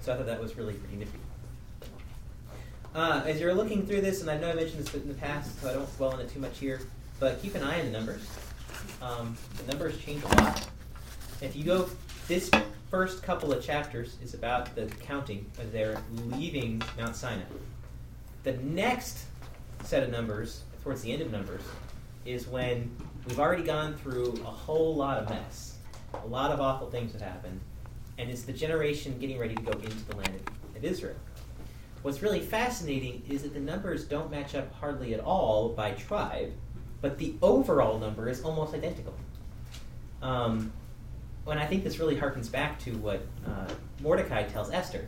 So I thought that was really pretty nifty. Uh, as you're looking through this, and I know I mentioned this in the past, so I don't dwell on it too much here, but keep an eye on the numbers. Um, the numbers change a lot. If you go, this first couple of chapters is about the counting as they're leaving Mount Sinai. The next set of numbers, towards the end of numbers, is when we've already gone through a whole lot of mess. A lot of awful things have happened. And it's the generation getting ready to go into the land of, Israel. What's really fascinating is that the numbers don't match up hardly at all by tribe, but the overall number is almost identical. Um, and I think this really harkens back to what uh, Mordecai tells Esther.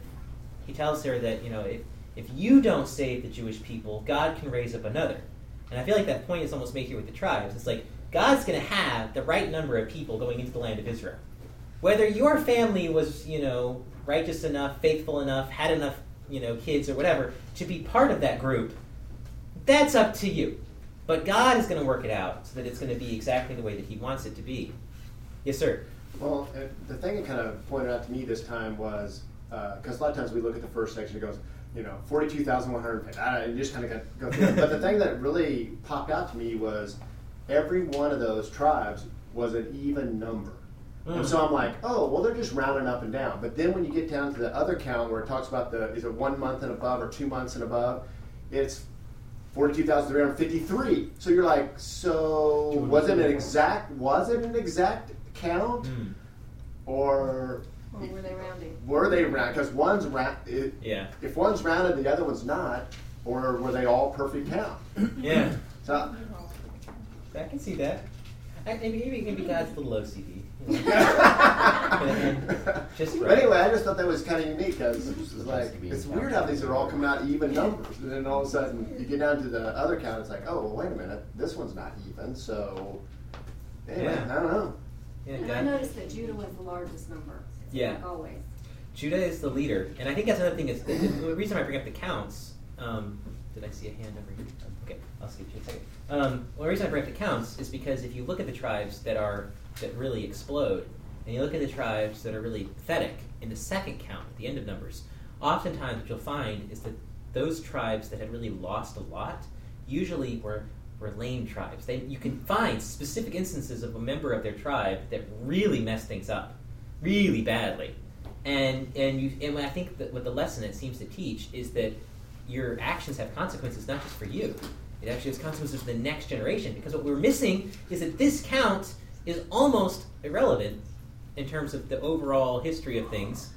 He tells her that, you know, if, if you don't save the Jewish people, God can raise up another. And I feel like that point is almost made here with the tribes. It's like God's going to have the right number of people going into the land of Israel. Whether your family was, you know, righteous enough, faithful enough, had enough, you know, kids or whatever to be part of that group, that's up to you. But God is going to work it out so that it's going to be exactly the way that He wants it to be. Yes, sir. Well, uh, the thing that kind of pointed out to me this time was because uh, a lot of times we look at the first section, it goes, you know, 42,100, and just kind of go through it. But the thing that really popped out to me was every one of those tribes was an even number. Mm. And so I'm like, oh, well, they're just rounding up and down. But then when you get down to the other count where it talks about the, is it one month and above or two months and above, it's 42,353. So you're like, so was it an exact, was it an exact count? Mm. Or or were they rounding? Were they round? Because one's round. Yeah. If one's rounded, the other one's not. Or were they all perfect count? Yeah. So I can see that. I, maybe maybe God's a little OCD. just right. But anyway, I just thought that was kind of unique because it's like it's weird how these are all coming out even numbers, and then all of a sudden you get down to the other count, it's like, oh, well, wait a minute, this one's not even. So anyway, yeah. I don't know. Yeah, and I noticed that Judah was the largest number. Yeah, like always. Judah is the leader, and I think that's another thing. Is the, the reason I bring up the counts. Um, did I see a hand over here? Okay, I'll skip you a second. Um, well, the reason I bring up the counts is because if you look at the tribes that are that really explode, and you look at the tribes that are really pathetic in the second count at the end of Numbers, oftentimes what you'll find is that those tribes that had really lost a lot usually were were lame tribes. They, you can find specific instances of a member of their tribe that really messed things up, really badly. And and you and I think that what the lesson it seems to teach is that your actions have consequences not just for you. It actually has consequences for the next generation. Because what we're missing is that this count is almost irrelevant in terms of the overall history of things.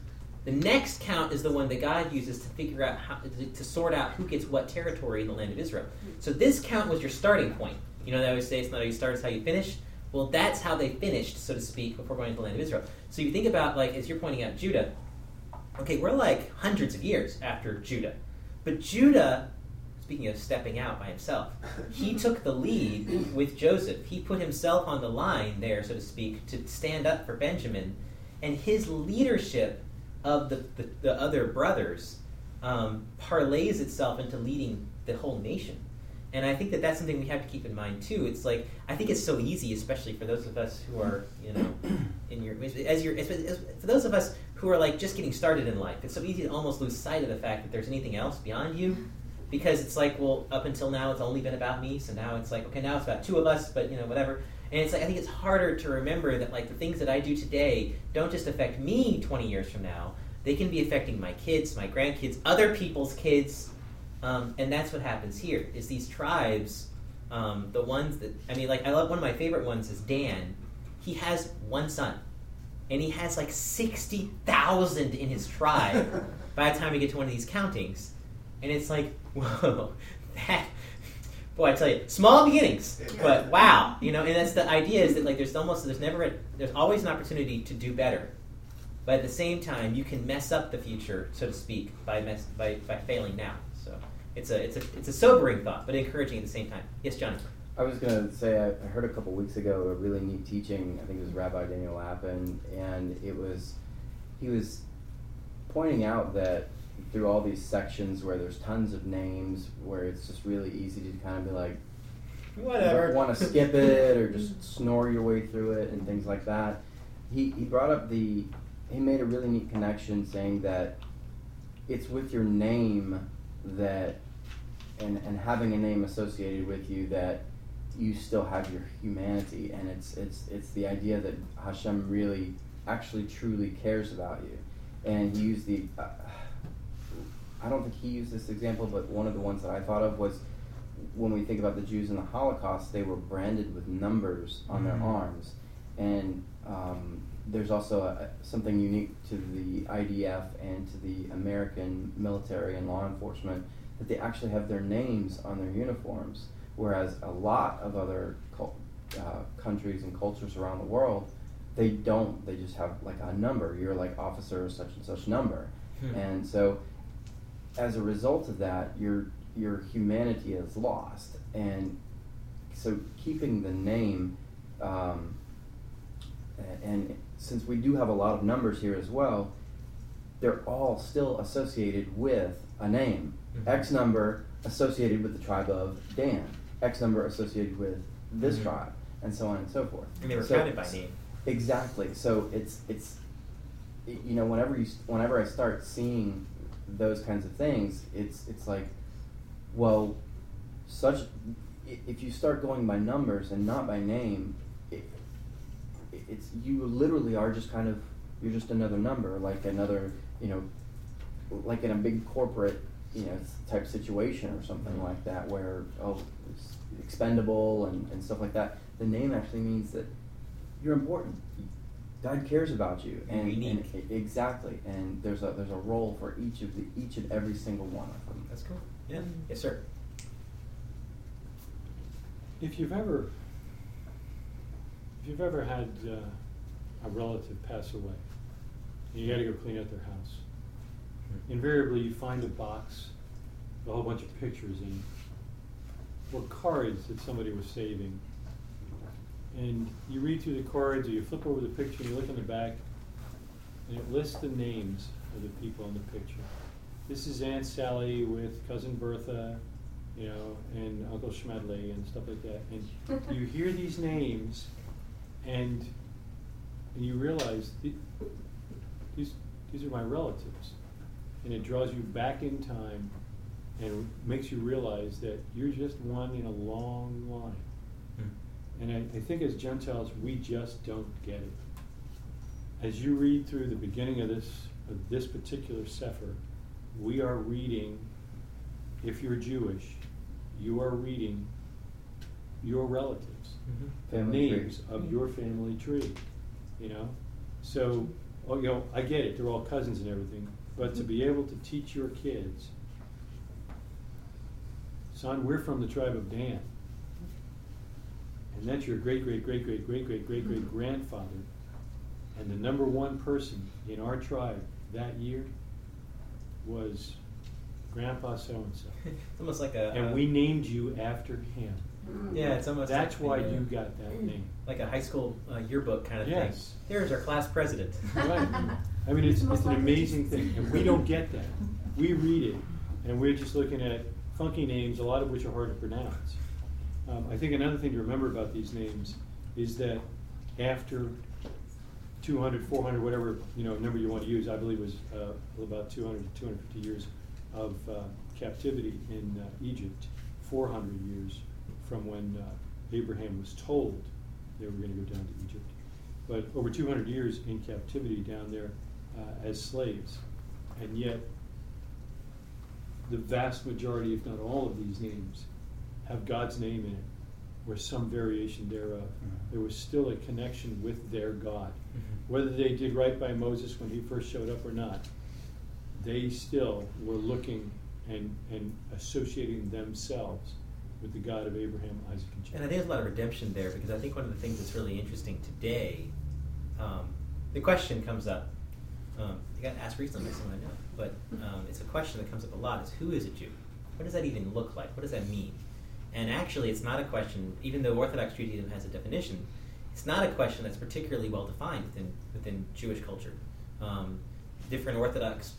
The next count is the one that God uses to figure out how to sort out who gets what territory in the land of Israel. So this count was your starting point. You know, they always say it's not how you start, it's how you finish. Well, that's how they finished, so to speak, before going to the land of Israel. So you think about, like, as you're pointing out, Judah. Okay, we're like hundreds of years after Judah. But Judah speaking of stepping out by himself, he took the lead with Joseph. He put himself on the line there, so to speak, to stand up for Benjamin. And his leadership of the, the, the other brothers um, parlays itself into leading the whole nation. And I think that that's something we have to keep in mind too. It's like I think it's so easy, especially for those of us who are, you know, in your as your as, as, for those of us who are like just getting started in life. It's so easy to almost lose sight of the fact that there's anything else beyond you because it's like, well, up until now it's only been about me, so now it's like, okay, now it's about two of us, but you know, whatever. And it's like I think it's harder to remember that like the things that I do today don't just affect me 20 years from now. They can be affecting my kids, my grandkids, other people's kids, um, and that's what happens here. Is these tribes, um, the ones that I mean, like I love one of my favorite ones is Dan. He has one son, and he has like 60,000 in his tribe. by the time we get to one of these countings, and it's like, whoa, that boy, I tell you, small beginnings, but wow, you know. And that's the idea is that like there's almost there's never a, there's always an opportunity to do better, but at the same time you can mess up the future, so to speak, by mess by, by failing now. So it's a it's a it's a sobering thought, but encouraging at the same time. Yes, Johnny. I was going to say I, heard a couple weeks ago a really neat teaching. I think it was Rabbi Daniel Lapin, and it was he was pointing out that through all these sections where there's tons of names, where it's just really easy to kind of be like, whatever, want to skip it or just snore your way through it and things like that. He he brought up the he made a really neat connection saying that it's with your name that and and having a name associated with you that you still have your humanity and it's it's it's the idea that Hashem really actually truly cares about you. And he used the uh, I don't think he used this example but one of the ones that I thought of was when we think about the Jews in the Holocaust they were branded with numbers on their Mhm. arms. And um, there's also a, something unique to the IDF and to the American military and law enforcement that they actually have their names on their uniforms, whereas a lot of other uh, countries and cultures around the world, they don't. They just have like a number. You're like officer such and such number, Hmm. and so as a result of that, your your humanity is lost, and so keeping the name. Um, and since we do have a lot of numbers here as well, they're all still associated with a name. Mhm. X number associated with the tribe of Dan. X number associated with this Mhm. tribe, and so on and so forth. And they were So- counted by name. Exactly. So it's it's you know whenever you whenever I start seeing those kinds of things, it's it's like, well, such if you start going by numbers and not by name, it- it's you literally are just kind of you're just another number, like another you know, like in a big corporate you know type situation or something like that where oh it's expendable and, and stuff like that. The name actually means that you're important. God cares about you, You're and, and unique. exactly, and there's a there's a role for each of the each and every single one of them. That's cool. Yeah. Yes, sir. If you've ever, if you've ever had uh, a relative pass away, and you got to go clean out their house, Mm-hmm. invariably you find a box with a whole bunch of pictures in it, or cards that somebody was saving. And you read through the cards, or you flip over the picture, and you look in the back, and it lists the names of the people in the picture. This is Aunt Sally with cousin Bertha, you know, and Uncle Schmedley and stuff like that. And you hear these names, and and you realize th- these these are my relatives, and it draws you back in time, and makes you realize that you're just one in a long line. Hmm. And I, I think as Gentiles, we just don't get it. As you read through the beginning of this of this particular sefer, we are reading. If you're Jewish, you are reading your relatives, Mhm. the Family tree. names of your family tree. You know, so oh, you know, I get it. They're all cousins and everything, but to be able to teach your kids, son, we're from the tribe of Dan. And that's your great, great, great, great, great, great, great, great mm-hmm. grandfather. And the number one person in our tribe that year was Grandpa so and so. It's almost like a. And uh, we named you after him. Mm. Yeah, it's almost. That's like why a, you got that mm. name. Like a high school uh, yearbook kind of yes. thing. Here's our class president. Right. I mean, it's, It's an amazing thing, and we don't get that. We read it, and we're just looking at funky names, a lot of which are hard to pronounce. Um, I think another thing to remember about these names is that after 200, 400, whatever you know number you want to use, I believe was uh, about 200 to 250 years of uh, captivity in uh, Egypt, 400 years from when uh, Abraham was told they were going to go down to Egypt. But over 200 years in captivity down there uh, as slaves, and yet the vast majority, if not all of these names, have God's name in it, or some variation thereof. Mhm. There was still a connection with their God. Mhm. Whether they did right by Moses when he first showed up or not, they still were looking and, and associating themselves with the God of Abraham, Isaac, and Jacob. And I think there's a lot of redemption there because I think one of the things that's really interesting today, um, the question comes up. Um, you got to ask recently, someone I know, but um, it's a question that comes up a lot: is who is a Jew? What does that even look like? What does that mean? And actually, it's not a question. Even though Orthodox Judaism has a definition, it's not a question that's particularly well defined within within Jewish culture. Um, different Orthodox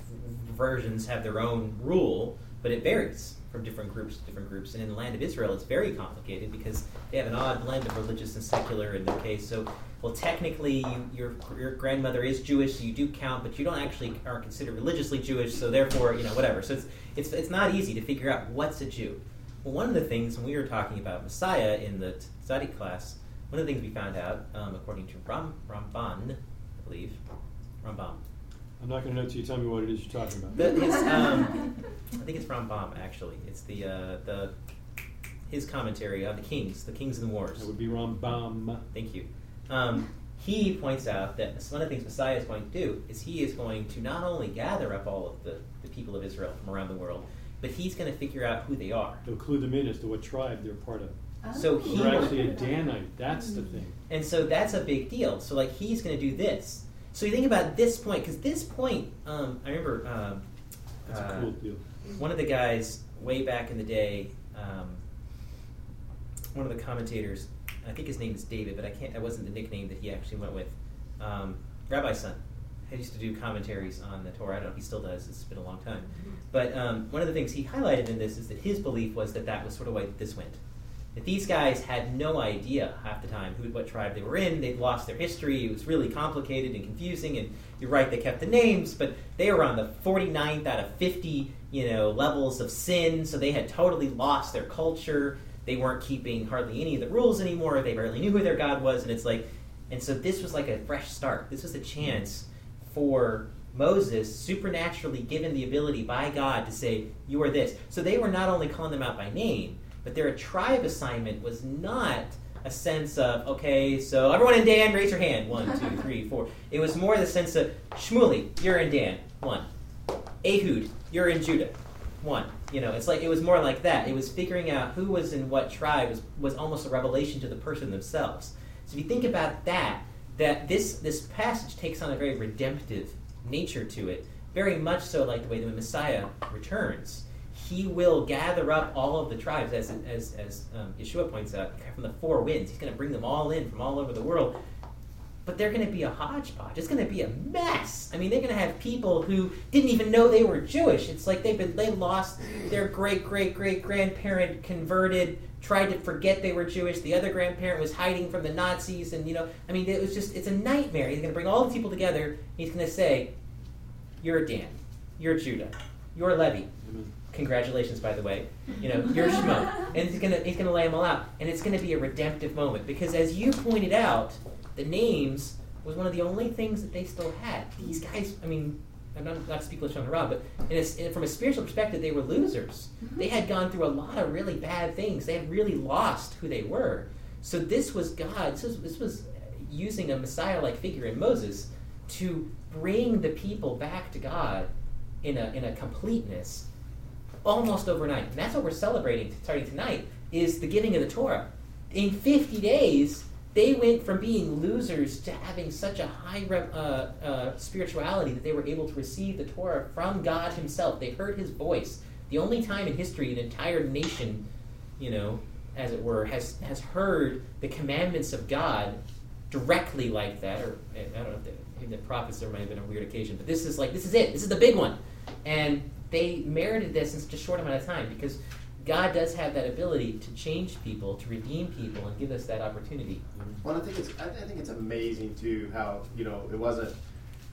versions have their own rule, but it varies from different groups to different groups. And in the land of Israel, it's very complicated because they have an odd blend of religious and secular in their case. So, well, technically, you, your your grandmother is Jewish, so you do count, but you don't actually are considered religiously Jewish. So therefore, you know, whatever. So it's it's it's not easy to figure out what's a Jew. Well, one of the things when we were talking about Messiah in the study class, one of the things we found out, um, according to Ram, Ramban, I believe, Rambam. I'm not going to know until you tell me what it is you're talking about. The, his, um, I think it's Rambam actually. It's the uh, the his commentary on the kings, the kings and the wars. That would be Rambam. Thank you. Um, he points out that one of the things Messiah is going to do is he is going to not only gather up all of the, the people of Israel from around the world, but he's going to figure out who they are. He'll clue them in as to what tribe they're part of. So he They're actually a Danite. That's the thing. And so that's a big deal. So like he's going to do this. So you think about this point because this point, um, I remember um, That's uh, a cool deal. one of the guys way back in the day, um, one of the commentators, I think his name is David, but I can't. That wasn't the nickname that he actually went with. Um, Rabbi Son. He used to do commentaries on the Torah. I don't know if he still does. It's been a long time. But um, one of the things he highlighted in this is that his belief was that that was sort of why this went. That these guys had no idea half the time who, what tribe they were in. They'd lost their history. It was really complicated and confusing. And you're right, they kept the names, but they were on the 49th out of 50, you know, levels of sin. So they had totally lost their culture. They weren't keeping hardly any of the rules anymore. They barely knew who their God was. And it's like, and so this was like a fresh start. This was a chance for Moses, supernaturally given the ability by God to say, You are this. So they were not only calling them out by name, but their tribe assignment was not a sense of, okay, so everyone in Dan, raise your hand. One, two, three, four. It was more the sense of, Shmuli, you're in Dan. One. Ehud, you're in Judah. One. You know, it's like it was more like that. It was figuring out who was in what tribe was, was almost a revelation to the person themselves. So if you think about that, that this this passage takes on a very redemptive nature to it, very much so like the way the Messiah returns. He will gather up all of the tribes, as as as um, Yeshua points out, from the four winds. He's going to bring them all in from all over the world. But they're going to be a hodgepodge. It's going to be a mess. I mean, they're going to have people who didn't even know they were Jewish. It's like they've been they lost their great great great grandparent converted, tried to forget they were Jewish. The other grandparent was hiding from the Nazis, and you know, I mean, it was just it's a nightmare. He's going to bring all the people together. He's going to say, "You're Dan, you're Judah, you're Levi." Amen. Congratulations, by the way. You know, you're Shmo. And he's gonna he's gonna lay them all out. And it's gonna be a redemptive moment. Because as you pointed out, the names was one of the only things that they still had. These guys, I mean, I'm not, not to speak on Rob, but in a, in, from a spiritual perspective, they were losers. Mm-hmm. They had gone through a lot of really bad things. They had really lost who they were. So this was God. This was, this was using a Messiah-like figure in Moses to bring the people back to God in a in a completeness almost overnight. And that's what we're celebrating starting tonight is the giving of the Torah. In 50 days, they went from being losers to having such a high re- uh, uh, spirituality that they were able to receive the Torah from God Himself. They heard His voice. The only time in history an entire nation, you know, as it were, has has heard the commandments of God directly like that. Or I don't know if the, the prophets there might have been a weird occasion, but this is like this is it. This is the big one, and they merited this in such a short amount of time because God does have that ability to change people, to redeem people, and give us that opportunity. Well, I think it's I I think it's amazing too how you know it wasn't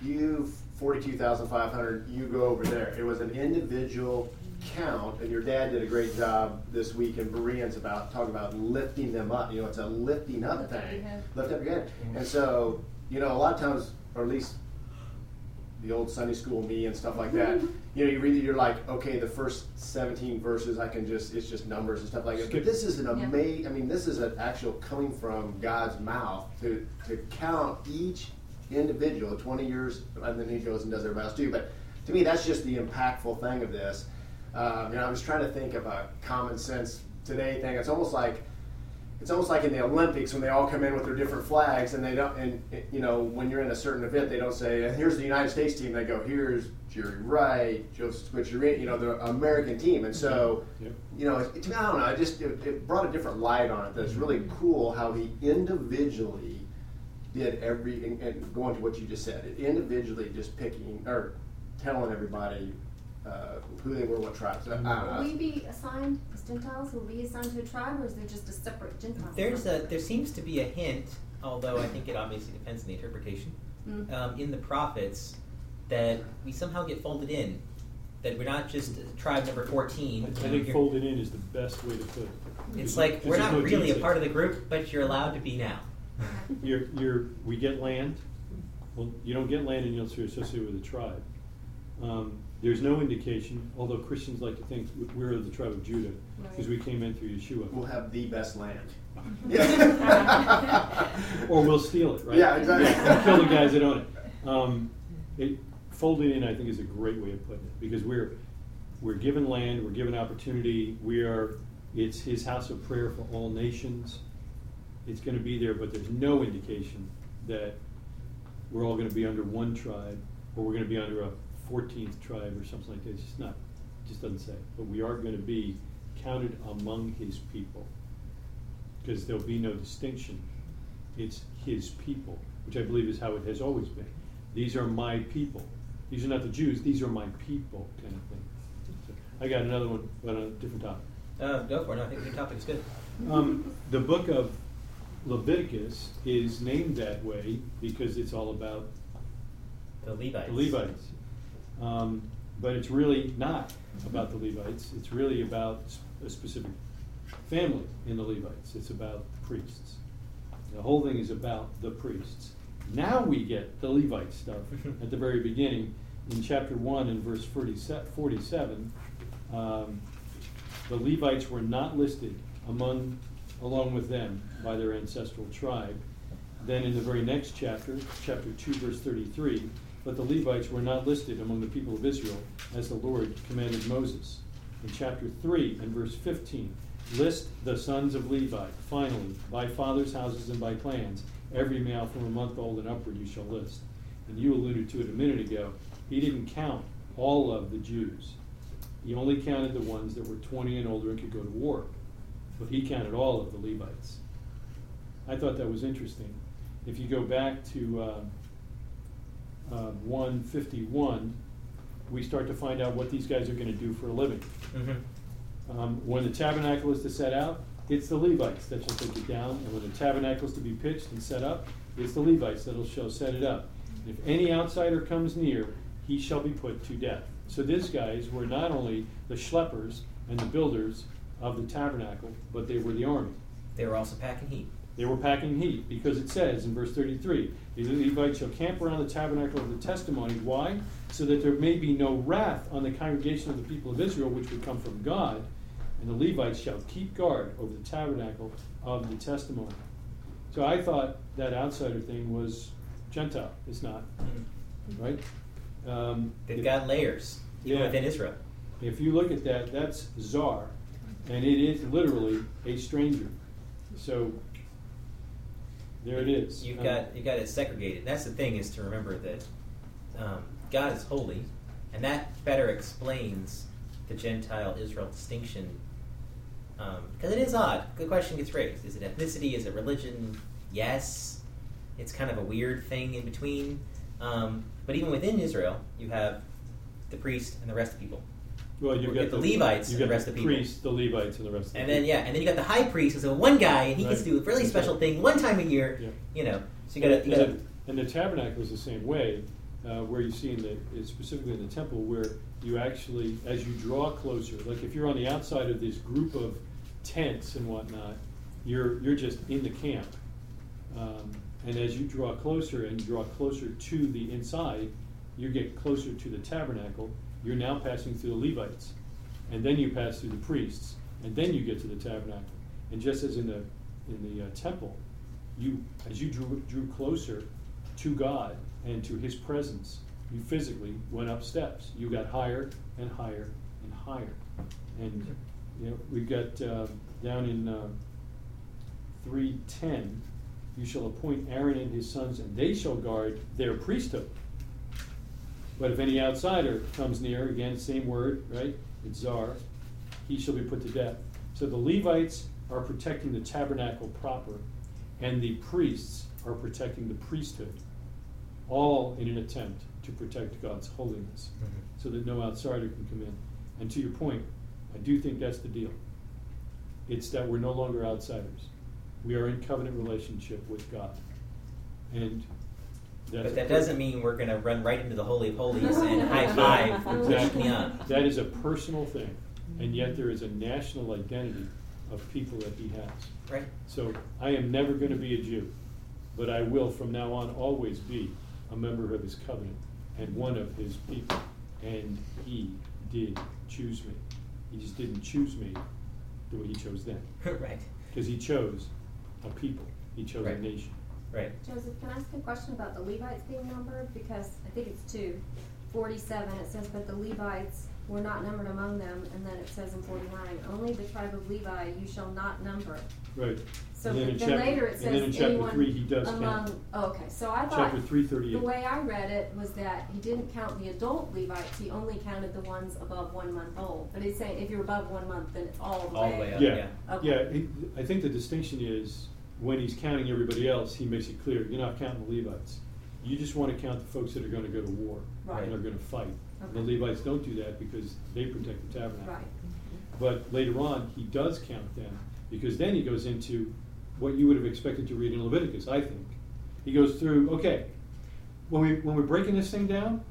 you forty two thousand five hundred you go over there. It was an individual count, and your dad did a great job this week in Bereans about talking about lifting them up. You know, it's a lifting up Lift thing. head. Lift up your head. Mhm. And so you know a lot of times, or at least the old Sunday school me and stuff like that. You know, you read it, you're like, okay, the first 17 verses, I can just, it's just numbers and stuff like that. But this is an Yeah. amazing, I mean, this is an actual coming from God's mouth to, to count each individual, 20 years, and then he goes and does everybody else too. But to me, that's just the impactful thing of this. Um, you know, I was trying to think of a common sense today thing. It's almost like, it's almost like in the Olympics when they all come in with their different flags, and they don't. And you know, when you're in a certain event, they don't say, "And "Here's the United States team." They go, "Here's Jerry Wright, Joseph Switcherin," you know, the American team. And so, mm-hmm. Yep. you know, it, to me, I don't know. I just it, it brought a different light on it. That's mm-hmm. really cool how he individually did every and, and going to what you just said. Individually, just picking or telling everybody uh, who they were, what tribes. I, I. Will we be assigned as Gentiles? Will we be assigned to a tribe, or is there just a separate Gentile? There's a there seems to be a hint, although I think it obviously depends on the interpretation, Mm. um, in the prophets that we somehow get folded in. That we're not just tribe number I fourteen. I you know, think folded in is the best way to put it. It's like we're not no really a part of the group, but you're allowed to be now. You're, you're, we get land, well, you don't get land and you're associated with a tribe. Um, there's no indication, although Christians like to think we're the tribe of Judah, because we came in through Yeshua. We'll have the best land. Or we'll steal it, right? Yeah, exactly. And kill the guys that own it. Um, it, folded in, I think, is a great way of putting it, because we're, we're given land, we're given opportunity, we are, it's his house of prayer for all nations. It's gonna be there, but there's no indication that we're all gonna be under one tribe, or we're gonna be under a fourteenth tribe or something like that, it's just not, it just doesn't say. But we are gonna be counted among his people, because there'll be no distinction. It's his people, which I believe is how it has always been. These are my people. These are not the Jews, these are my people, kind of thing. So, I got another one, but on a different topic. Uh, go for it. No, I think your topic's good. Um, the book of Leviticus is named that way because it's all about The Levites. the Levites. Um, but it's really not about the Levites. It's really about a specific family in the Levites. It's about priests. The whole thing is about the priests. Now we get the Levite stuff at the very beginning. In chapter 1 and verse 47, 47 um, the Levites were not listed among, along with them by their ancestral tribe. Then in the very next chapter, chapter 2, verse 33, but the Levites were not listed among the people of Israel as the Lord commanded Moses. In chapter 3 and verse 15, list the sons of Levi, finally, by fathers' houses and by clans. Every male from a month old and upward you shall list. And you alluded to it a minute ago. He didn't count all of the Jews. He only counted the ones that were 20 and older and could go to war. But he counted all of the Levites. I thought that was interesting. If you go back to uh, uh, 151, we start to find out what these guys are going to do for a living. Mm-hmm. Um, when the tabernacle is to set out, it's the Levites that shall take it down, and when the tabernacle is to be pitched and set up, it's the Levites that shall set it up. And if any outsider comes near, he shall be put to death. So these guys were not only the schleppers and the builders of the tabernacle, but they were the army. They were also packing heat. They were packing heat because it says in verse 33 the Levites shall camp around the tabernacle of the testimony. Why? So that there may be no wrath on the congregation of the people of Israel, which would come from God. And the Levites shall keep guard over the tabernacle of the testimony. So I thought that outsider thing was Gentile. It's not, right? Um, They've if- got layers, even Yeah. within Israel. if you look at that, that's zar, and it is literally a stranger. So there it is. You've Um, got you've got it segregated. That's the thing is to remember that um, God is holy, and that better explains the Gentile Israel distinction. Because it is odd. The question gets raised: Is it ethnicity? Is it religion? Yes. It's kind of a weird thing in between. Um, but even within Israel, you have the priest and the rest of the people. Well, you've got get the Levites you've and the rest of the people. priests, the Levites, and the rest of the And then people. yeah, and then you got the high priest as a one guy, and he gets to do a really special thing one time a year. Yeah. You know, so you got to. and, the, and the tabernacle is the same way, uh, where you see in the it's specifically in the temple where you actually, as you draw closer, like if you're on the outside of this group of tents and whatnot, you're you're just in the camp, um, and as you draw closer and you draw closer to the inside, you get closer to the tabernacle. You're now passing through the Levites, and then you pass through the priests, and then you get to the tabernacle. And just as in the in the uh, temple, you as you drew drew closer to God and to His presence, you physically went up steps. You got higher and higher and higher, and you know we've got uh, down in uh, three ten. You shall appoint Aaron and his sons, and they shall guard their priesthood. But if any outsider comes near, again, same word, right? It's zar, he shall be put to death. So the Levites are protecting the tabernacle proper, and the priests are protecting the priesthood, all in an attempt to protect God's holiness, Mhm. so that no outsider can come in. And to your point, I do think that's the deal. It's that we're no longer outsiders. We are in covenant relationship with God, and But that a- doesn't mean we're going to run right into the Holy of Holies and high five and push Exactly. me up. That is a personal thing, and yet there is a national identity of people that he has. Right? So I am never going to be a Jew, but I will from now on always be a member of his covenant and one of his people. And he did choose me. He just didn't choose me the way he chose them, right. because he chose a people. He chose Right. a nation. Right. Joseph, can I ask a question about the Levites being numbered? Because I think it's two. Forty-seven, it says, but the Levites were not numbered among them, and then it says in forty-nine, only the tribe of Levi you shall not number. Right. So And then then chapter- later it and then in chapter anyone three, he does count. among, oh, okay, so I thought. Chapter three thirty-eight. The way I read it was that he didn't count the adult Levites, he only counted the ones above one month old. But he's saying if you're above one month, then it's all the way. All the way up. Yeah, Yeah. Okay. yeah. he- I think the distinction is when he's counting everybody else, he makes it clear you're not counting the Levites. You just want to count the folks that are going to go to war Right. and are going to fight. And the Levites don't do that because they protect the tabernacle. Right. But later on, he does count them because then he goes into what you would have expected to read in Leviticus. I think he goes through. Okay, when we when we're breaking this thing down,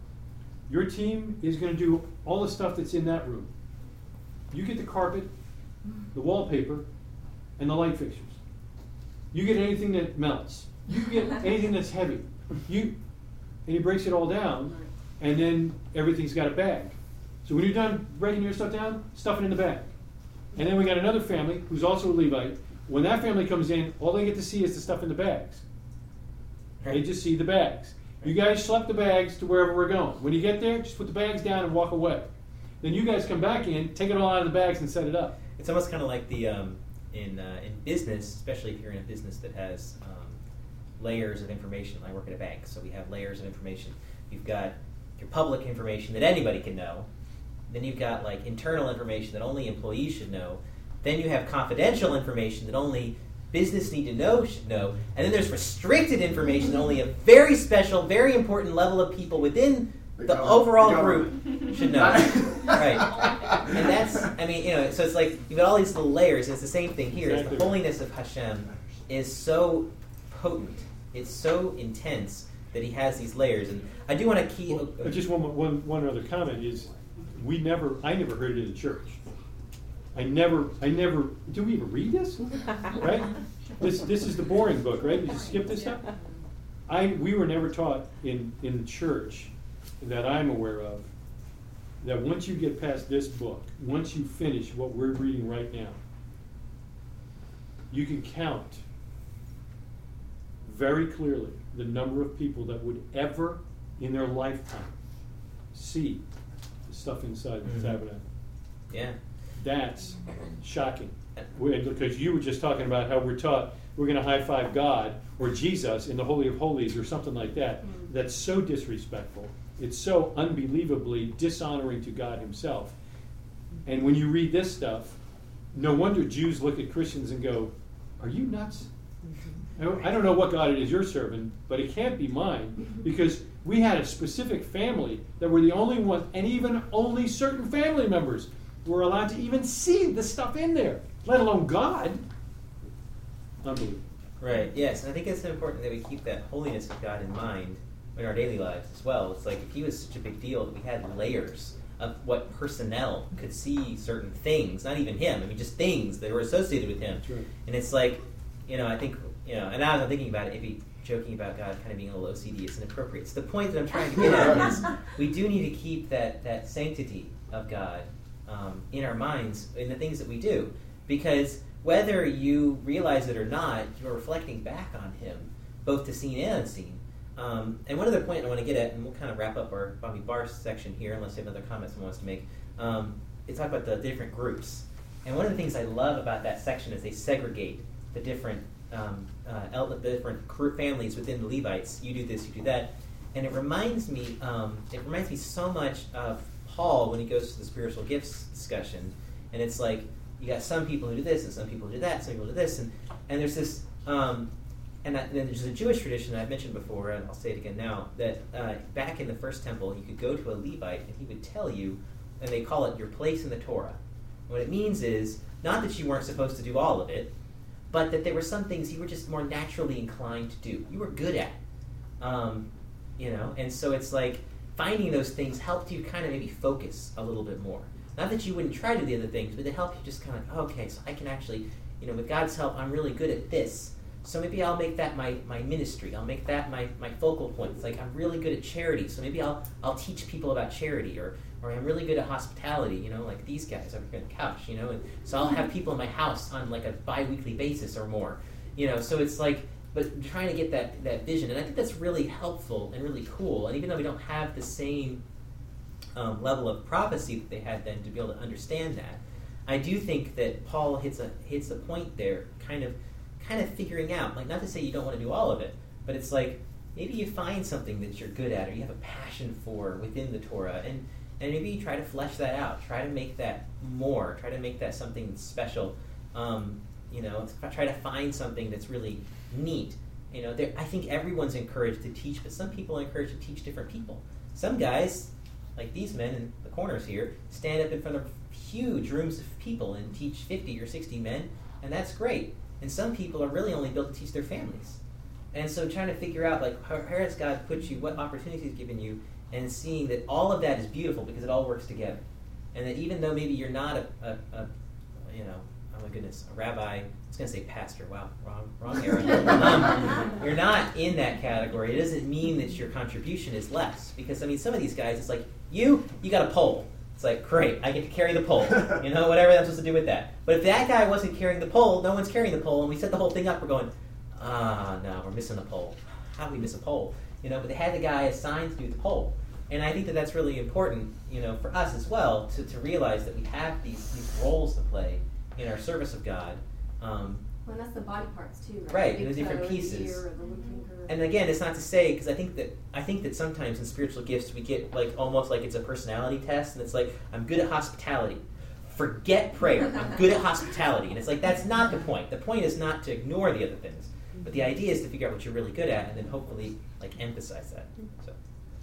your team is going to do all the stuff that's in that room. You get the carpet, the wallpaper, and the light fixtures. You get anything that melts. You get anything that's heavy. You and he breaks it all down, and then everything's got a bag. So when you're done breaking your stuff down, stuff it in the bag. And then we got another family who's also a Levite. When that family comes in, all they get to see is the stuff in the bags. They just see the bags. You guys schlepp the bags to wherever we're going. When you get there, just put the bags down and walk away. Then you guys come back in, take it all out of the bags and set it up. It's almost kind of like the um, in uh, in business, especially if you're in a business that has um, layers of information. I work at a bank, so we have layers of information. You've got your public information that anybody can know. Then you've got like internal information that only employees should know. Then you have confidential information that only business need to know should know. And then there's restricted information that only a very special, very important level of people within The the, overall group should know. Right. And that's, I mean, you know, so it's like you've got all these little layers. And it's the same thing here. Exactly. the holiness of Hashem is so potent. It's so intense that he has these layers. And I do want to keep. Well, uh, just one, more- one, one other comment is, we never, I never heard it in church. I never, I never, do we even read this? Right? This, this is the boring book, right? You just skip this stuff? I, we were never taught in, in the church that I'm aware of, that once you get past this book, once you finish what we're reading right now, you can count very clearly the number of people that would ever in their lifetime see the stuff inside the Mhm. tabernacle. Yeah. That's shocking. Because you were just talking about how we're taught we're going to high five God or Jesus in the Holy of Holies or something like that. Mm. That's so disrespectful. It's so unbelievably dishonoring to God Himself. And when you read this stuff, no wonder Jews look at Christians and go, Are you nuts? I don't- know what God it is you're serving, but it can't be mine because we had a specific family that were the only ones, and even only certain family members were allowed to even see the stuff in there, let alone God. Unbelievable. Right. Yes, and I think it's important that we keep that holiness of God in mind in our daily lives as well. It's like if He was such a big deal that we had layers of what personnel could see certain things, not even Him. I mean, just things that were associated with Him. Right. And it's like, you know, I think, you know, and now as I'm thinking about it, joking about God kind of being a little OCD is inappropriate. So the point that I'm trying to get at is we do need to keep that, that sanctity of God um, in our minds in the things that we do. Because whether you realize it or not, you're reflecting back on Him, both to seen and unseen. Um, and one other point I want to get at, and we'll kind of wrap up our Bamidbar section here, unless you have other comments someone wants to make. Um, is talk about the different groups. And one of the things I love about that section is they segregate the different um, uh, el- the different families within the Levites. You do this, you do that, and it reminds me. Um, it reminds me so much of Paul when he goes to the spiritual gifts discussion, and it's like you got some people who do this and some people who do that, some people do this, and and there's this. Um, and, that, and then there's a Jewish tradition that I've mentioned before, and I'll say it again now, that uh, back in the first temple, you could go to a Levite and he would tell you, and they call it your place in the Torah. What it means is not that you weren't supposed to do all of it, but that there were some things you were just more naturally inclined to do. You were good at, um, you know, and so it's like finding those things helped you kind of maybe focus a little bit more. Not that you wouldn't try to do the other things, but it helped you just kind of like, okay, so I can actually, you know, with God's help, I'm really good at this. So maybe I'll make that my, my ministry. I'll make that my, my focal point. It's like I'm really good at charity, so maybe I'll I'll teach people about charity, or or I'm really good at hospitality. You know, like these guys over here on the couch. You know, and so I'll have people in my house on like a biweekly basis or more. You know, so it's like, but trying to get that that vision, and I think that's really helpful and really cool. And even though we don't have the same um, level of prophecy that they had then to be able to understand that, I do think that Paul hits a hits a point there, kind of kind of figuring out, like not to say you don't want to do all of it, but it's like maybe you find something that you're good at or you have a passion for within the Torah, and and maybe you try to flesh that out, try to make that more, try to make that something special. Um, you know, try to find something that's really neat. You know, I think everyone's encouraged to teach, but some people are encouraged to teach different people. Some guys, like these men in the corners here, stand up in front of huge rooms of people and teach 50 or 60 men, and that's great. And some people are really only built to teach their families. And so trying to figure out like how, has God put you, what opportunities He's given you, and seeing that all of that is beautiful because it all works together. And that even though maybe you're not a, a, a you know, oh my goodness, a rabbi, I was going to say pastor, wow, wrong, wrong era. um, you're not in that category. It doesn't mean that your contribution is less. Because, I mean, some of these guys, it's like, you, you got a pole. It's like, great, I get to carry the pole. You know, whatever I'm supposed to do with that. But if that guy wasn't carrying the pole, no one's carrying the pole, and we set the whole thing up, we're going, ah, no, we're missing the pole. How do we miss a pole? You know, but they had the guy assigned to do the pole. And I think that that's really important, you know, for us as well to, to realize that we have these, these roles to play in our service of God. Um, well, that's the body parts too, right? Right, the different pieces. Mm-hmm. And again, it's not to say because I think that I think that sometimes in spiritual gifts we get like almost like it's a personality test, and it's like I'm good at hospitality. Forget prayer. I'm good at hospitality, and it's like that's not the point. The point is not to ignore the other things, but the idea is to figure out what you're really good at, and then hopefully like emphasize that. So.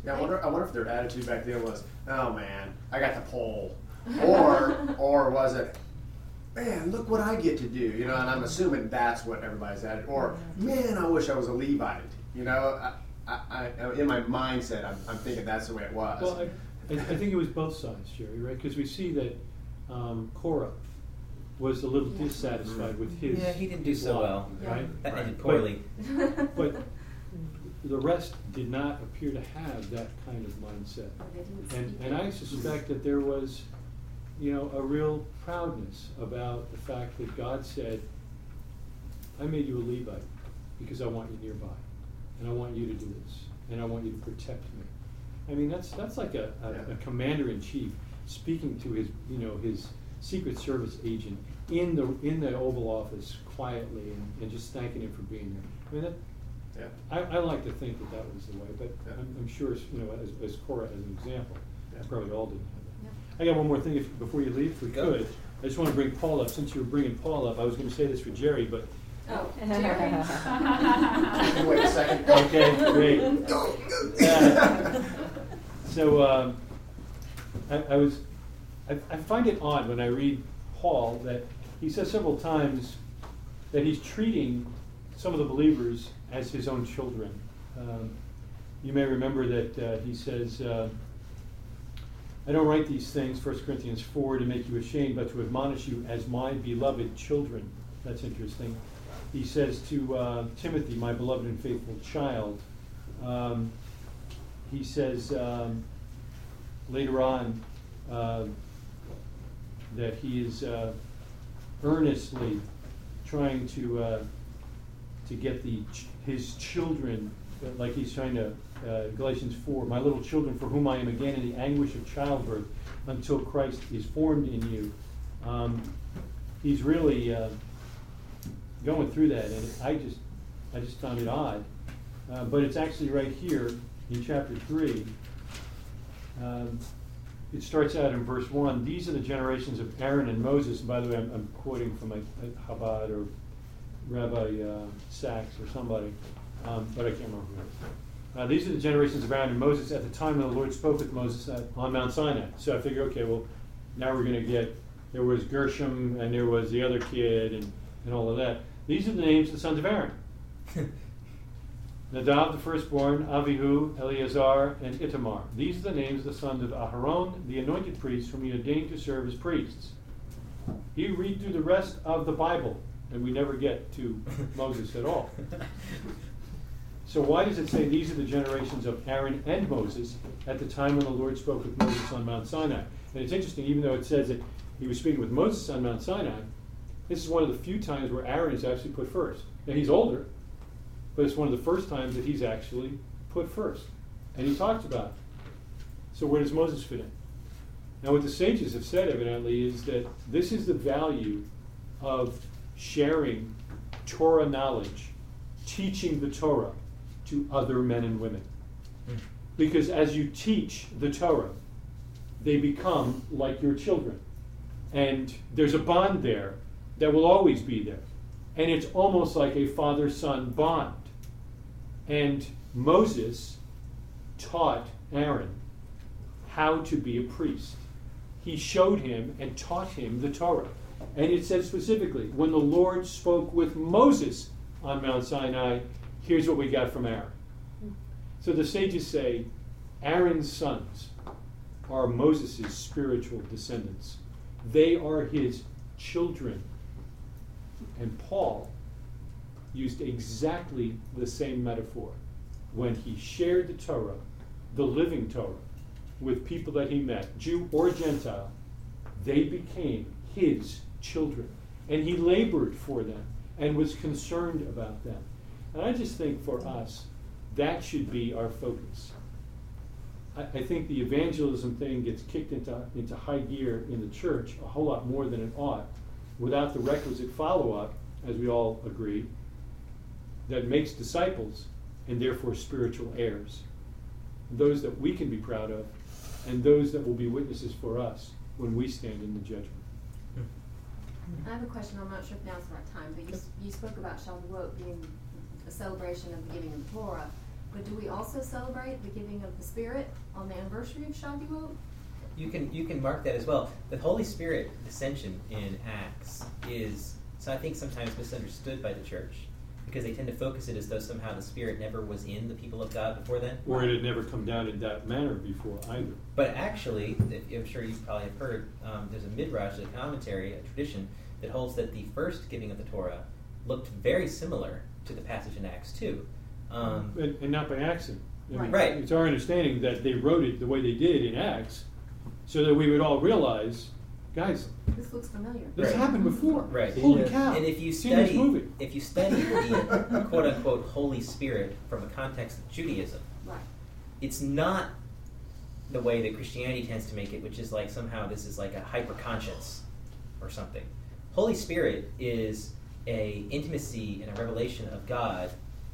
Yeah, I wonder. I wonder if their attitude back then was, "Oh man, I got the pole," or or was it, man, look what I get to do, you know, and I'm assuming that's what everybody's at. Or, man, I wish I was a Levite, you know. I, I, I in my mindset, I'm, I'm, thinking that's the way it was. Well, I, I think it was both sides, Jerry, right? Because we see that um, Korah was a little dissatisfied with his. Yeah, he didn't do so well, right? That ended poorly. But, but the rest did not appear to have that kind of mindset. And, and I suspect that there was you know, a real proudness about the fact that God said, I made you a Levite because I want you nearby. And I want you to do this. And I want you to protect me. I mean, that's, that's like a, a, a commander in chief speaking to his, you know, his Secret Service agent in the, in the Oval Office quietly and, and just thanking him for being there. I mean, that, yeah. I, I like to think that that was the way, but yeah. I'm, I'm, sure, you know, as, as Korah as an example, yeah. probably all did I got one more thing if, before you leave, if we could. I just want to bring Paul up. Since you were bringing Paul up, I was going to say this for Jerry, but. Oh, Jerry. Wait a second. Okay, great. Uh, so um, I, I, was, I, I find it odd when I read Paul that he says several times that he's treating some of the believers as his own children. Um, you may remember that uh, he says. Uh, I don't write these things, 1 Corinthians 4, to make you ashamed, but to admonish you as my beloved children. That's interesting. He says to uh, Timothy, my beloved and faithful child, um, he says um, later on uh, that he is uh, earnestly trying to uh, to get the ch- his children, like he's trying to uh, Galatians 4, my little children, for whom I am again in the anguish of childbirth until Christ is formed in you. Um, he's really uh, going through that, and I just, I just found it odd. Uh, but it's actually right here in chapter 3. Um, it starts out in verse 1 These are the generations of Aaron and Moses. And by the way, I'm, I'm quoting from a, a Chabad or Rabbi uh, Sacks or somebody, um, but I can't remember who it is. Uh, these are the generations of Aaron and Moses at the time when the Lord spoke with Moses at, on Mount Sinai. So I figure, okay, well, now we're going to get, there was Gershom and there was the other kid and, and all of that. These are the names of the sons of Aaron. Nadab the firstborn, Avihu, Eleazar, and Itamar. These are the names of the sons of Aharon, the anointed priest, whom he ordained to serve as priests. You read through the rest of the Bible, and we never get to Moses at all. So why does it say these are the generations of Aaron and Moses at the time when the Lord spoke with Moses on Mount Sinai? And it's interesting, even though it says that he was speaking with Moses on Mount Sinai, this is one of the few times where Aaron is actually put first. Now he's older, but it's one of the first times that he's actually put first. And he talks about it. So where does Moses fit in? Now, what the sages have said, evidently, is that this is the value of sharing Torah knowledge, teaching the Torah to other men and women. Hmm. Because as you teach the Torah, they become like your children. And there's a bond there that will always be there. And it's almost like a father son bond. And Moses taught Aaron how to be a priest. He showed him and taught him the Torah. And it says specifically, when the Lord spoke with Moses on Mount Sinai, here's what we got from Aaron. So the sages say Aaron's sons are Moses' spiritual descendants, they are his children. And Paul used exactly the same metaphor when he shared the Torah, the living Torah, with people that he met, Jew or Gentile. They became his children. And he labored for them and was concerned about them. And I just think for us, that should be our focus. I, I think the evangelism thing gets kicked into, into high gear in the church a whole lot more than it ought without the requisite follow up, as we all agree, that makes disciples and therefore spiritual heirs. Those that we can be proud of, and those that will be witnesses for us when we stand in the judgment. I have a question, I'm not sure if now's the right time, but you, you spoke about Shavuot being a celebration of the giving of the Torah. But do we also celebrate the giving of the Spirit on the anniversary of Shavuot? You can you can mark that as well. The Holy Spirit ascension in Acts is so I think sometimes misunderstood by the church because they tend to focus it as though somehow the Spirit never was in the people of God before then. Or it had never come down in that manner before either. But actually, if, I'm sure you probably have heard, um, there's a midrash, a commentary, a tradition that holds that the first giving of the Torah looked very similar to the passage in Acts 2. Um, And, and not by accident. I mean, Right. It's our understanding that they wrote it the way they did in Acts so that we would all realize, guys, This looks familiar. this Right. happened before. Right. Holy Yeah. cow. And if you Seen this study, movie. if you study the quote unquote Holy Spirit from a context of Judaism, Right. it's not the way that Christianity tends to make it, which is like somehow this is like a hyper conscience or something. Holy Spirit is a intimacy and a revelation of God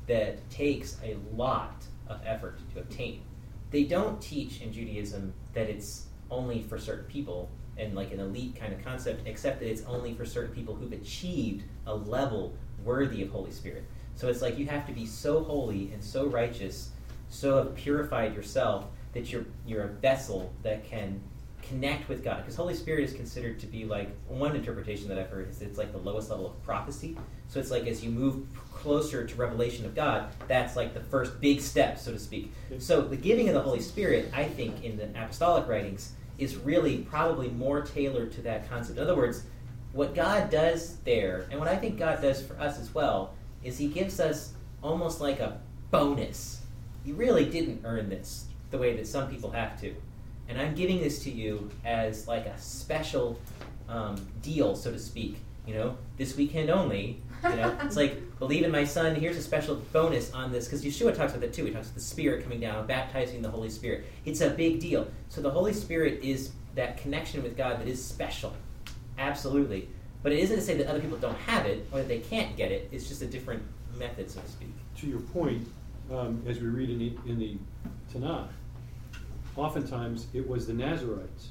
that takes a lot of effort to obtain. They don't teach in Judaism that it's only for certain people and like an elite kind of concept, except that it's only for certain people who've achieved a level worthy of Holy Spirit. So it's like you have to be so holy and so righteous, so have purified yourself that you're you're a vessel that can connect with God. Because Holy Spirit is considered to be like one interpretation that I've heard is it's like the lowest level of prophecy. So it's like as you move closer to revelation of God, that's like the first big step, so to speak. So the giving of the Holy Spirit, I think, in the apostolic writings, is really probably more tailored to that concept. In other words, what God does there, and what I think God does for us as well, is He gives us almost like a bonus. You really didn't earn this the way that some people have to. And I'm giving this to you as like a special um, deal, so to speak. You know, this weekend only. You know, it's like believe in my son. Here's a special bonus on this because Yeshua talks about that too. He talks about the Spirit coming down, baptizing the Holy Spirit. It's a big deal. So the Holy Spirit is that connection with God that is special, absolutely. But it isn't to say that other people don't have it or that they can't get it. It's just a different method, so to speak. To your point, um, as we read in the, in the Tanakh, oftentimes it was the Nazarites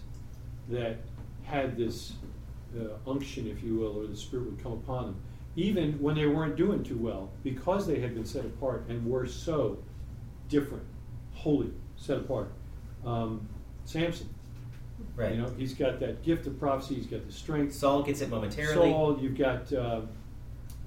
that had this uh, unction, if you will, or the Spirit would come upon them. even when they weren't doing too well, because they had been set apart and were so different, holy, set apart. Um, Samson, Right. you know, he's got that gift of prophecy. He's got the strength. Saul gets it momentarily. Saul, you've got uh,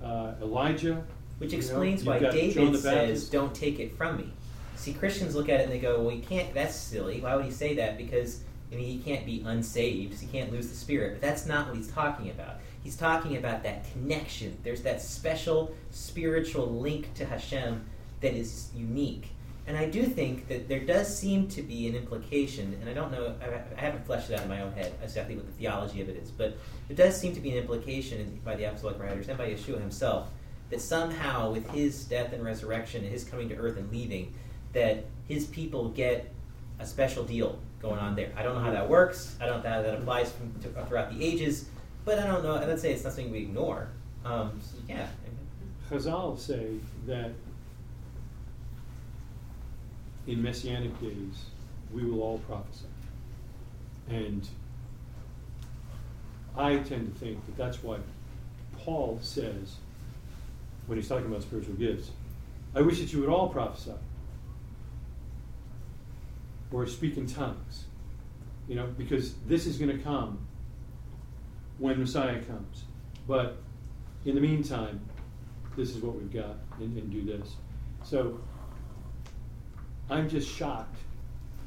uh, Elijah, Which you know, explains you've why David says, "Don't take it from me." See, Christians look at it and they go, "Well, you can't. That's silly. Why would he say that? Because I mean, he can't be unsaved. He can't lose the spirit." But that's not what he's talking about. He's talking about that connection. There's that special spiritual link to Hashem that is unique. And I do think that there does seem to be an implication, and I don't know, I haven't fleshed it out in my own head exactly what the theology of it is, but there does seem to be an implication by the apostolic writers and by Yeshua himself that somehow with his death and resurrection and his coming to earth and leaving, that his people get a special deal going on there. I don't know how that works. I don't know how that applies from, to, throughout the ages, but I don't know. Let's say it's something we ignore. Um, so yeah. Chazal say that in messianic days we will all prophesy. And I tend to think that that's why Paul says, when he's talking about spiritual gifts, I wish that you would all prophesy or speak in tongues. You know, because this is going to come when Messiah comes. But in the meantime, this is what we've got, and, and do this. So I'm just shocked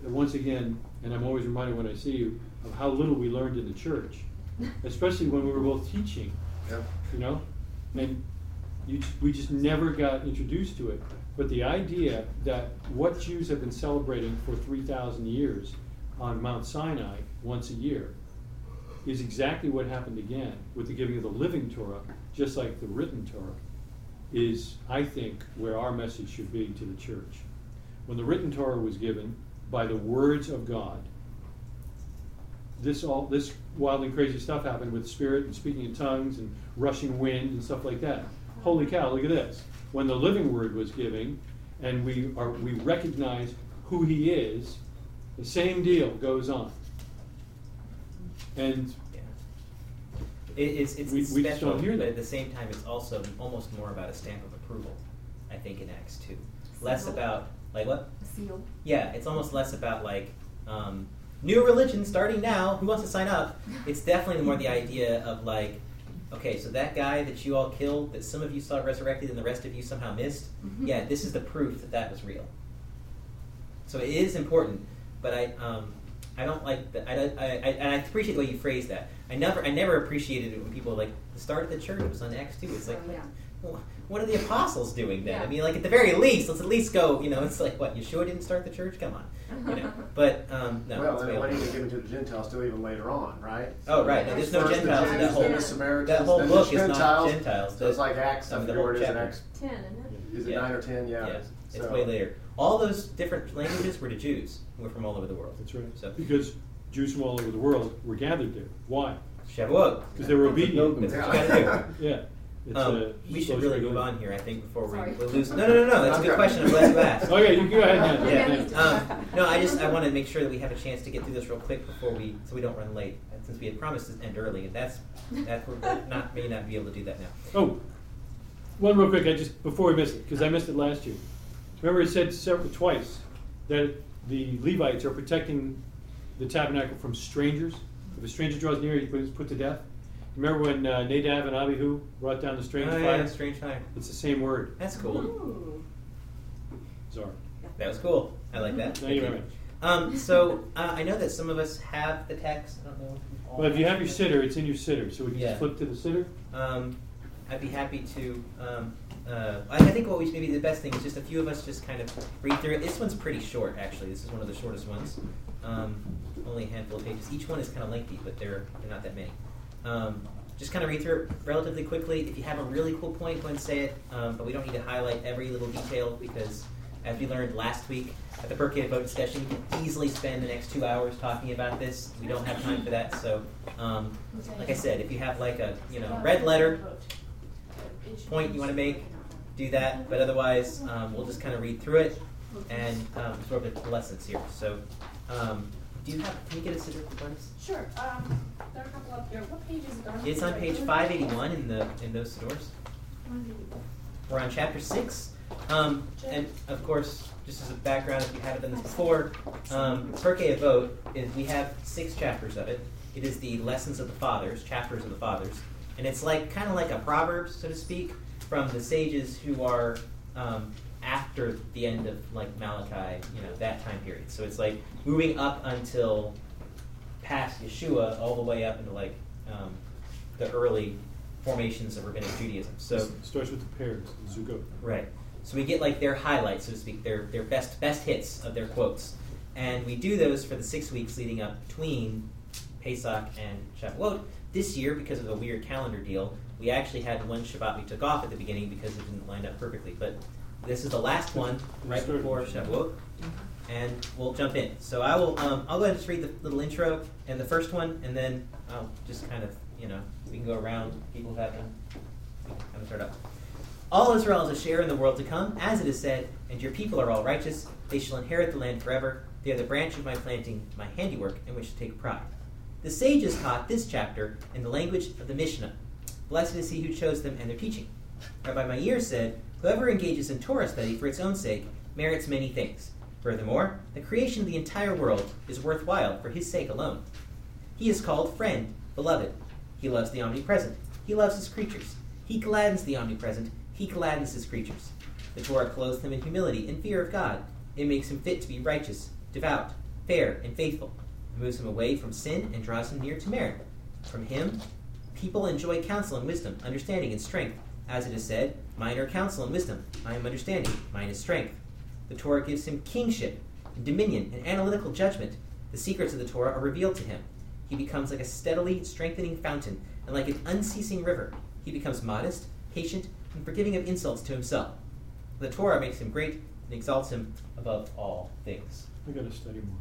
that once again, and I'm always reminded when I see you of how little we learned in the church, especially when we were both teaching. Yep. You know, and you, we just never got introduced to it. But the idea that what Jews have been celebrating for 3,000 years on Mount Sinai once a year is exactly what happened again with the giving of the living Torah, just like the written Torah, is, I think, where our message should be to the church. When the written Torah was given by the words of God, this all this wild and crazy stuff happened with spirit and speaking in tongues and rushing wind and stuff like that. Holy cow, look at this. When the living word was giving and we are we recognize who he is, the same deal goes on. And Yeah. It, it's it's, We- it's we just special, don't hear but that. at the same time, it's also almost more about a stamp of approval. I think in Acts two, less about like what? Seal. Yeah, it's almost less about like um, new religion starting now. Who wants to sign up? It's definitely more the idea of like, okay, so that guy that you all killed, that some of you saw resurrected and the rest of you somehow missed. Mhm. Yeah, this is the proof that that was real. So it is important, but I um, I don't like that. I, I, I, and I appreciate the way you phrase that. I never I never appreciated it when people were like the start of the church was on Acts two. It's like Oh, yeah. well, what are the apostles doing then? I mean, like at the very least, let's at least go. You know, it's like what Yeshua didn't start the church. Come on, you know. But um, no. well, it's and way it wasn't over. even given to the Gentiles till even later on, right? Oh, right. No, there's no First the Gentiles in that whole then the Samaritans, that whole then book the is not Gentiles. Gentiles. So it's like Acts. I I mean, the forget whole where it is in chapter. Acts. Ten, isn't it? Is it Yeah. nine or ten? Yeah. Yeah, it's So- way later. All those different languages were to Jews who were from all over the world. that's right. So Because Jews from all over the world were gathered there. Why? Shavuot. Because they were obedient. That's what you gotta do. Yeah. It's, Um, uh, we should really move on here, I think, before we, Sorry. we lose. No, no, no, no. That's a good question. I'm glad you asked. Okay, you go ahead. Yeah. Yeah. Um, no, I just I want to make sure that we have a chance to get through this real quick before we so we don't run late. Since we had promised to end early, and that's that we're not may not be able to do that now. Oh, one real quick. I just before we miss it because I missed it last year. Remember, it said several, twice that the Levites are protecting the tabernacle from strangers. If a stranger draws near, he is put to death. Remember when uh, Nadab and Abihu brought down the strange oh, fire? yeah, strange fire. It's the same word. That's cool. Ooh. Sorry. That was cool. I like that. Thank you very much. Um, so uh, I know that some of us have the text. I don't know. all Well, if you have your it. siddur, it's in your siddur, so we can Yeah. just flip to the siddur. Um, I'd be happy to. Um, uh, I, I think what we maybe the best thing is just a few of us just kind of read through it. This one's pretty short, actually. This is one of the shortest ones. Um, only a handful of pages. Each one is kind of lengthy, but they're, they're not that many. Um, just kind of read through it relatively quickly. If you have a really cool point, go and say it. Um, but we don't need to highlight every little detail because, as we learned last week at the Pirkei Avot discussion, you can easily spend the next two hours talking about this. We don't have time for that. So, um, like I said, if you have like a you know red letter point you want to make, do that. But otherwise, um, we'll just kind of read through it and um, absorb the lessons here. So, um, do you have? Can you get a scissor for? Sure, um, there are a couple up there. What page is it on? It's on page 581 in the in those stores. We're on chapter six. Um, and of course, just as a background, if you haven't done this before, um, Pirkei Avot is we have six chapters of it. It is the lessons of the fathers, chapters of the fathers, and it's like kind of like a proverbs, so to speak, from the sages who are um, after the end of like Malachi, you know, that time period. So it's like moving up until past Yeshua, all the way up into like um, the early formations of rabbinic Judaism. So It starts with the pairs, the zugot. Right. So we get like their highlights, so to speak, their their best best hits of their quotes, and we do those for the six weeks leading up between Pesach and Shavuot. This year, because of a weird calendar deal, we actually had one Shabbat we took off at the beginning because it didn't line up perfectly. But this is the last one right before Shavuot, and we'll jump in. So I will um, I'll go ahead and just read the little intro and the first one, and then I'll just kind of you know we can go around. People have them. We can kind of start up. All Israel is a share in the world to come, as it is said, and your people are all righteous. They shall inherit the land forever. They are the branch of my planting, my handiwork, in which to take pride. The sages taught this chapter in the language of the Mishnah. Blessed is he who chose them and their teaching. Rabbi Meir said, Whoever engages in Torah study for its own sake merits many things. Furthermore, the creation of the entire world is worthwhile for his sake alone. He is called friend, beloved. He loves the omnipresent. He loves his creatures. He gladdens the omnipresent. He gladdens his creatures. The Torah clothes him in humility and fear of God. It makes him fit to be righteous, devout, fair, and faithful. It moves him away from sin and draws him near to merit. From him, people enjoy counsel and wisdom, understanding and strength. As it is said, Mine are counsel and wisdom. I am understanding. Mine is strength. The Torah gives him kingship, and dominion, and analytical judgment. The secrets of the Torah are revealed to him. He becomes like a steadily strengthening fountain, and like an unceasing river. He becomes modest, patient, and forgiving of insults to himself. The Torah makes him great and exalts him above all things. I gotta study more.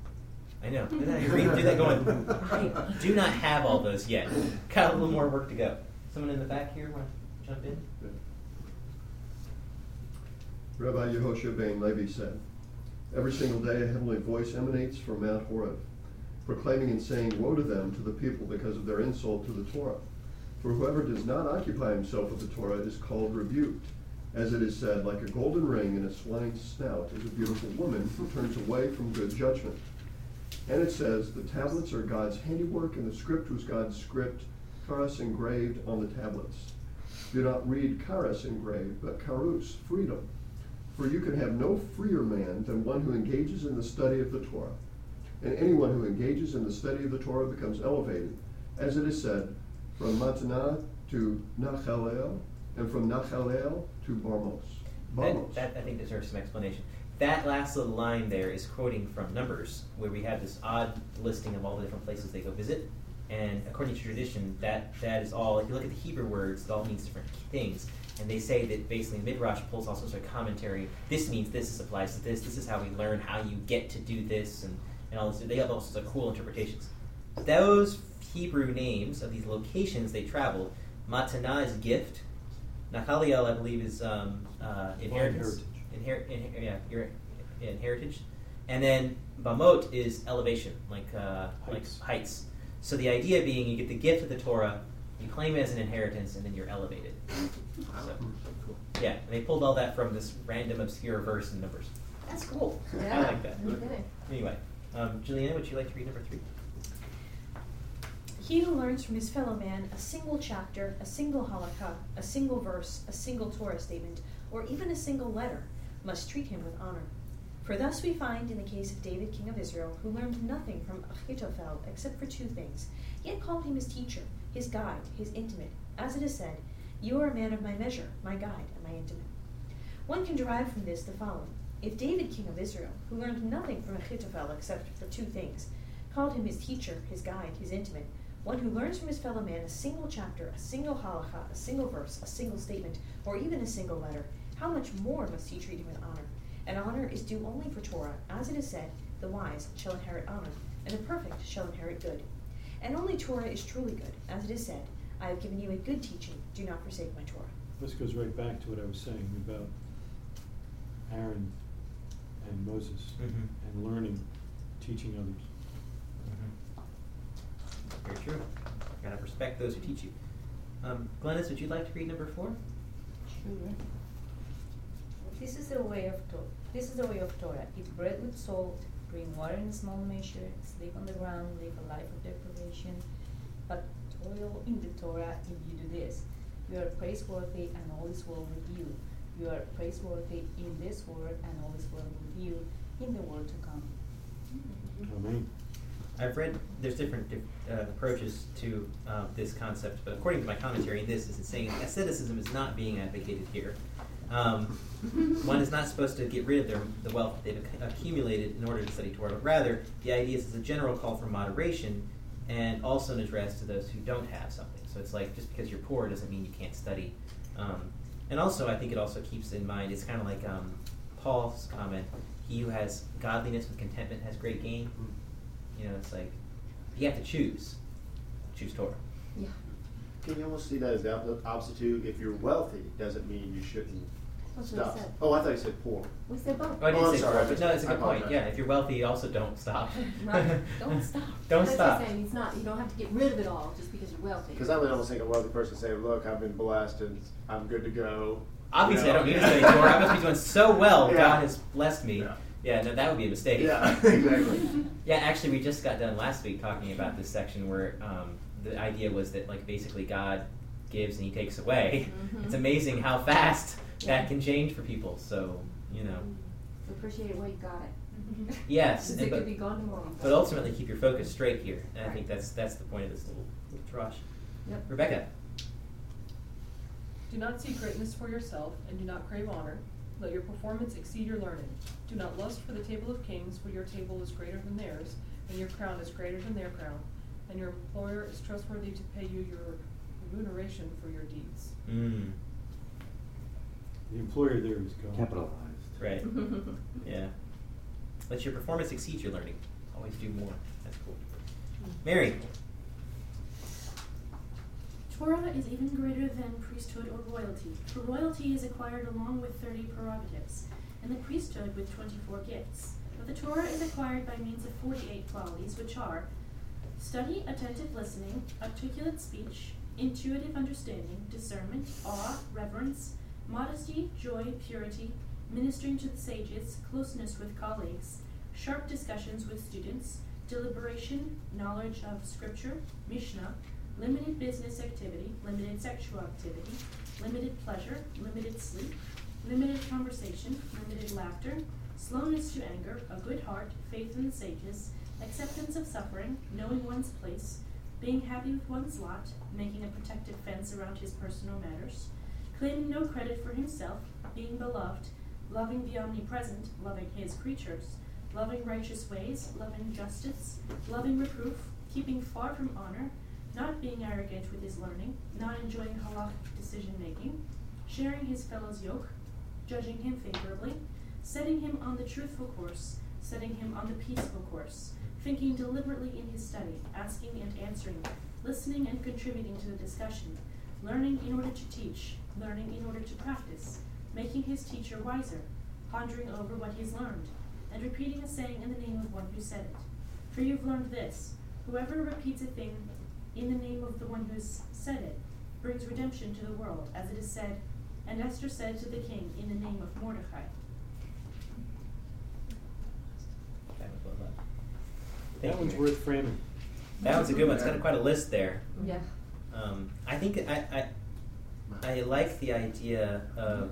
I know. Isn't that, through that going, I do not have all those yet. Got a little more work to go. Someone in the back here want to jump in? Rabbi Yehoshua ben Levi said, Every single day a heavenly voice emanates from Mount Horeb, proclaiming and saying, Woe to them, to the people, because of their insult to the Torah. For whoever does not occupy himself with the Torah is called rebuked. As it is said, like a golden ring in a swine's snout is a beautiful woman who turns away from good judgment. And it says, The tablets are God's handiwork, and the script was God's script, charis engraved on the tablets. Do not read charis engraved, but charus, freedom. For you can have no freer man than one who engages in the study of the Torah. And anyone who engages in the study of the Torah becomes elevated, as it is said, from Matanah to Nachaliel, and from Nachaliel to Bamos. Bamos. That, that I think deserves some explanation. That last little line there is quoting from Numbers, where we have this odd listing of all the different places they go visit. And according to tradition, that, that is all, if you look at the Hebrew words, it all means different things. And they say that basically Midrash pulls all sorts of commentary. This means this, this applies to this, this is how we learn how you get to do this, and, and all this. They have all sorts of cool interpretations. Those Hebrew names of these locations they traveled, Matanah is gift, Nachaliel, I believe, is um, uh, inheritance. Inher- in- yeah, your yeah, heritage. And then Bamot is elevation, like uh, Heights. like heights. So the idea being, you get the gift of the Torah, you claim it as an inheritance, and then you're elevated. So, yeah, and they pulled all that from this random obscure verse in Numbers. That's cool. I like that. Okay. Anyway, um, Juliana, would you like to read number three? He who learns from his fellow man a single chapter, a single halakha, a single verse, a single Torah statement, or even a single letter, must treat him with honor. For thus we find in the case of David, king of Israel, who learned nothing from Achitophel except for two things, yet called him his teacher, his guide, his intimate, as it is said, You are a man of my measure, my guide, and my intimate. One can derive from this the following. If David, king of Israel, who learned nothing from Achitophel except for two things, called him his teacher, his guide, his intimate, one who learns from his fellow man a single chapter, a single halakha, a single verse, a single statement, or even a single letter, how much more must he treat him with honor? And honor is due only for Torah, as it is said, the wise shall inherit honor, and the perfect shall inherit good. And only Torah is truly good, as it is said, I have given you a good teaching, do not forsake my Torah. This goes right back to what I was saying about Aaron and Moses Mhm. and learning, teaching others. Very true. You Gotta respect those who teach you. Um, Glennis, would you like to read number four? Sure. This is a way of Torah. This is the way of Torah. Eat bread with salt, drink water in a small measure, sleep on the ground, live a life of deprivation. But toil in the Torah if you do this. You are praiseworthy and all is well with you. You are praiseworthy in this world and all is well with you in the world to come. Amen. I've read there's different uh, approaches to uh, this concept, but according to my commentary, this is saying asceticism is not being advocated here. Um, one is not supposed to get rid of their, the wealth that they've accumulated in order to study Torah, but rather the idea is it's a general call for moderation and also an address to those who don't have something. So it's like just because you're poor doesn't mean you can't study. Um, and also, I think it also keeps in mind it's kind of like um, Paul's comment: "He who has godliness with contentment has great gain." You know, it's like you have to choose. Choose Torah. Yeah. Can you almost see that as the opposite too? If you're wealthy, doesn't mean you shouldn't That's what we stop. said. Oh, I thought you said poor. We said both. Oh, I didn't Oh, I'm say sorry, poor, but no, it's a I good point. apologize. Yeah, if you're wealthy, also don't stop. Right. Don't stop. don't That's stop. what I'm saying, it's not, you don't have to get rid of it all just because you're wealthy. Because I would almost think a wealthy person saying, "Look, I've been blessed and I'm good to go." Obviously, You I know? don't need to study Torah. I must be doing so well. Yeah. God has blessed me. Yeah. Yeah, no, that would be a mistake. Yeah, exactly. Yeah, actually, we just got done last week talking about this section where um, the idea was that, like, basically God gives and He takes away. Mhm. It's amazing how fast Yeah. That can change for people. So, you know, So appreciate it while you got it. yes, and it but, could be gone tomorrow. but ultimately keep your focus straight here, and I think that's that's the point of this little, little drush. Yep. Rebecca. Do not seek greatness for yourself, and do not crave honor. Let your performance exceed your learning. Do not lust for the table of kings, for your table is greater than theirs, and your crown is greater than their crown. And your employer is trustworthy to pay you your remuneration for your deeds. Mm, The employer there is God. Capitalized. right. Yeah. Let your performance exceed your learning. Always do more. That's cool. Mary. Torah is even greater than priesthood or royalty, for royalty is acquired along with thirty prerogatives, and the priesthood with twenty-four gifts. But the Torah is acquired by means of forty-eight qualities, which are study, attentive listening, articulate speech, intuitive understanding, discernment, awe, reverence, modesty, joy, purity, ministering to the sages, closeness with colleagues, sharp discussions with students, deliberation, knowledge of scripture, Mishnah, limited business activity, limited sexual activity, limited pleasure, limited sleep, limited conversation, limited laughter, slowness to anger, a good heart, faith in the sages, acceptance of suffering, knowing one's place, being happy with one's lot, making a protective fence around his personal matters, claiming no credit for himself, being beloved, loving the omnipresent, loving his creatures, loving righteous ways, loving justice, loving reproof, keeping far from honor, not being arrogant with his learning, not enjoying halachic decision making, sharing his fellow's yoke, judging him favorably, setting him on the truthful course, setting him on the peaceful course, thinking deliberately in his study, asking and answering, listening and contributing to the discussion, learning in order to teach, learning in order to practice, making his teacher wiser, pondering over what he's learned, and repeating a saying in the name of one who said it. For you've learned this whoever repeats a thing in the name of the one who said it brings redemption to the world, as it is said, and Esther said to the king in the name of Mordecai. That was well done. Thank That one's Mary. worth framing. That one's a good one. It's got quite a list there. Yeah. Um, I think I, I I like the idea of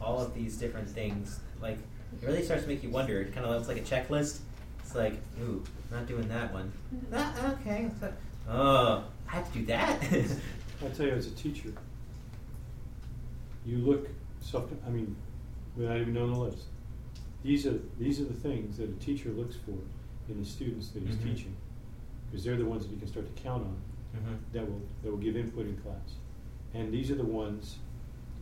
all of these different things. Like it really starts to make you wonder. It kind of looks like a checklist. It's like, ooh, not doing that one. Ah, okay. so- Oh, I have to do that. I'll tell you, as a teacher, you look self. I mean, without even knowing the list, these are these are the things that a teacher looks for in the students that he's Mhm. teaching, because they're the ones that he can start to count on Mhm. that will that will give input in class, and these are the ones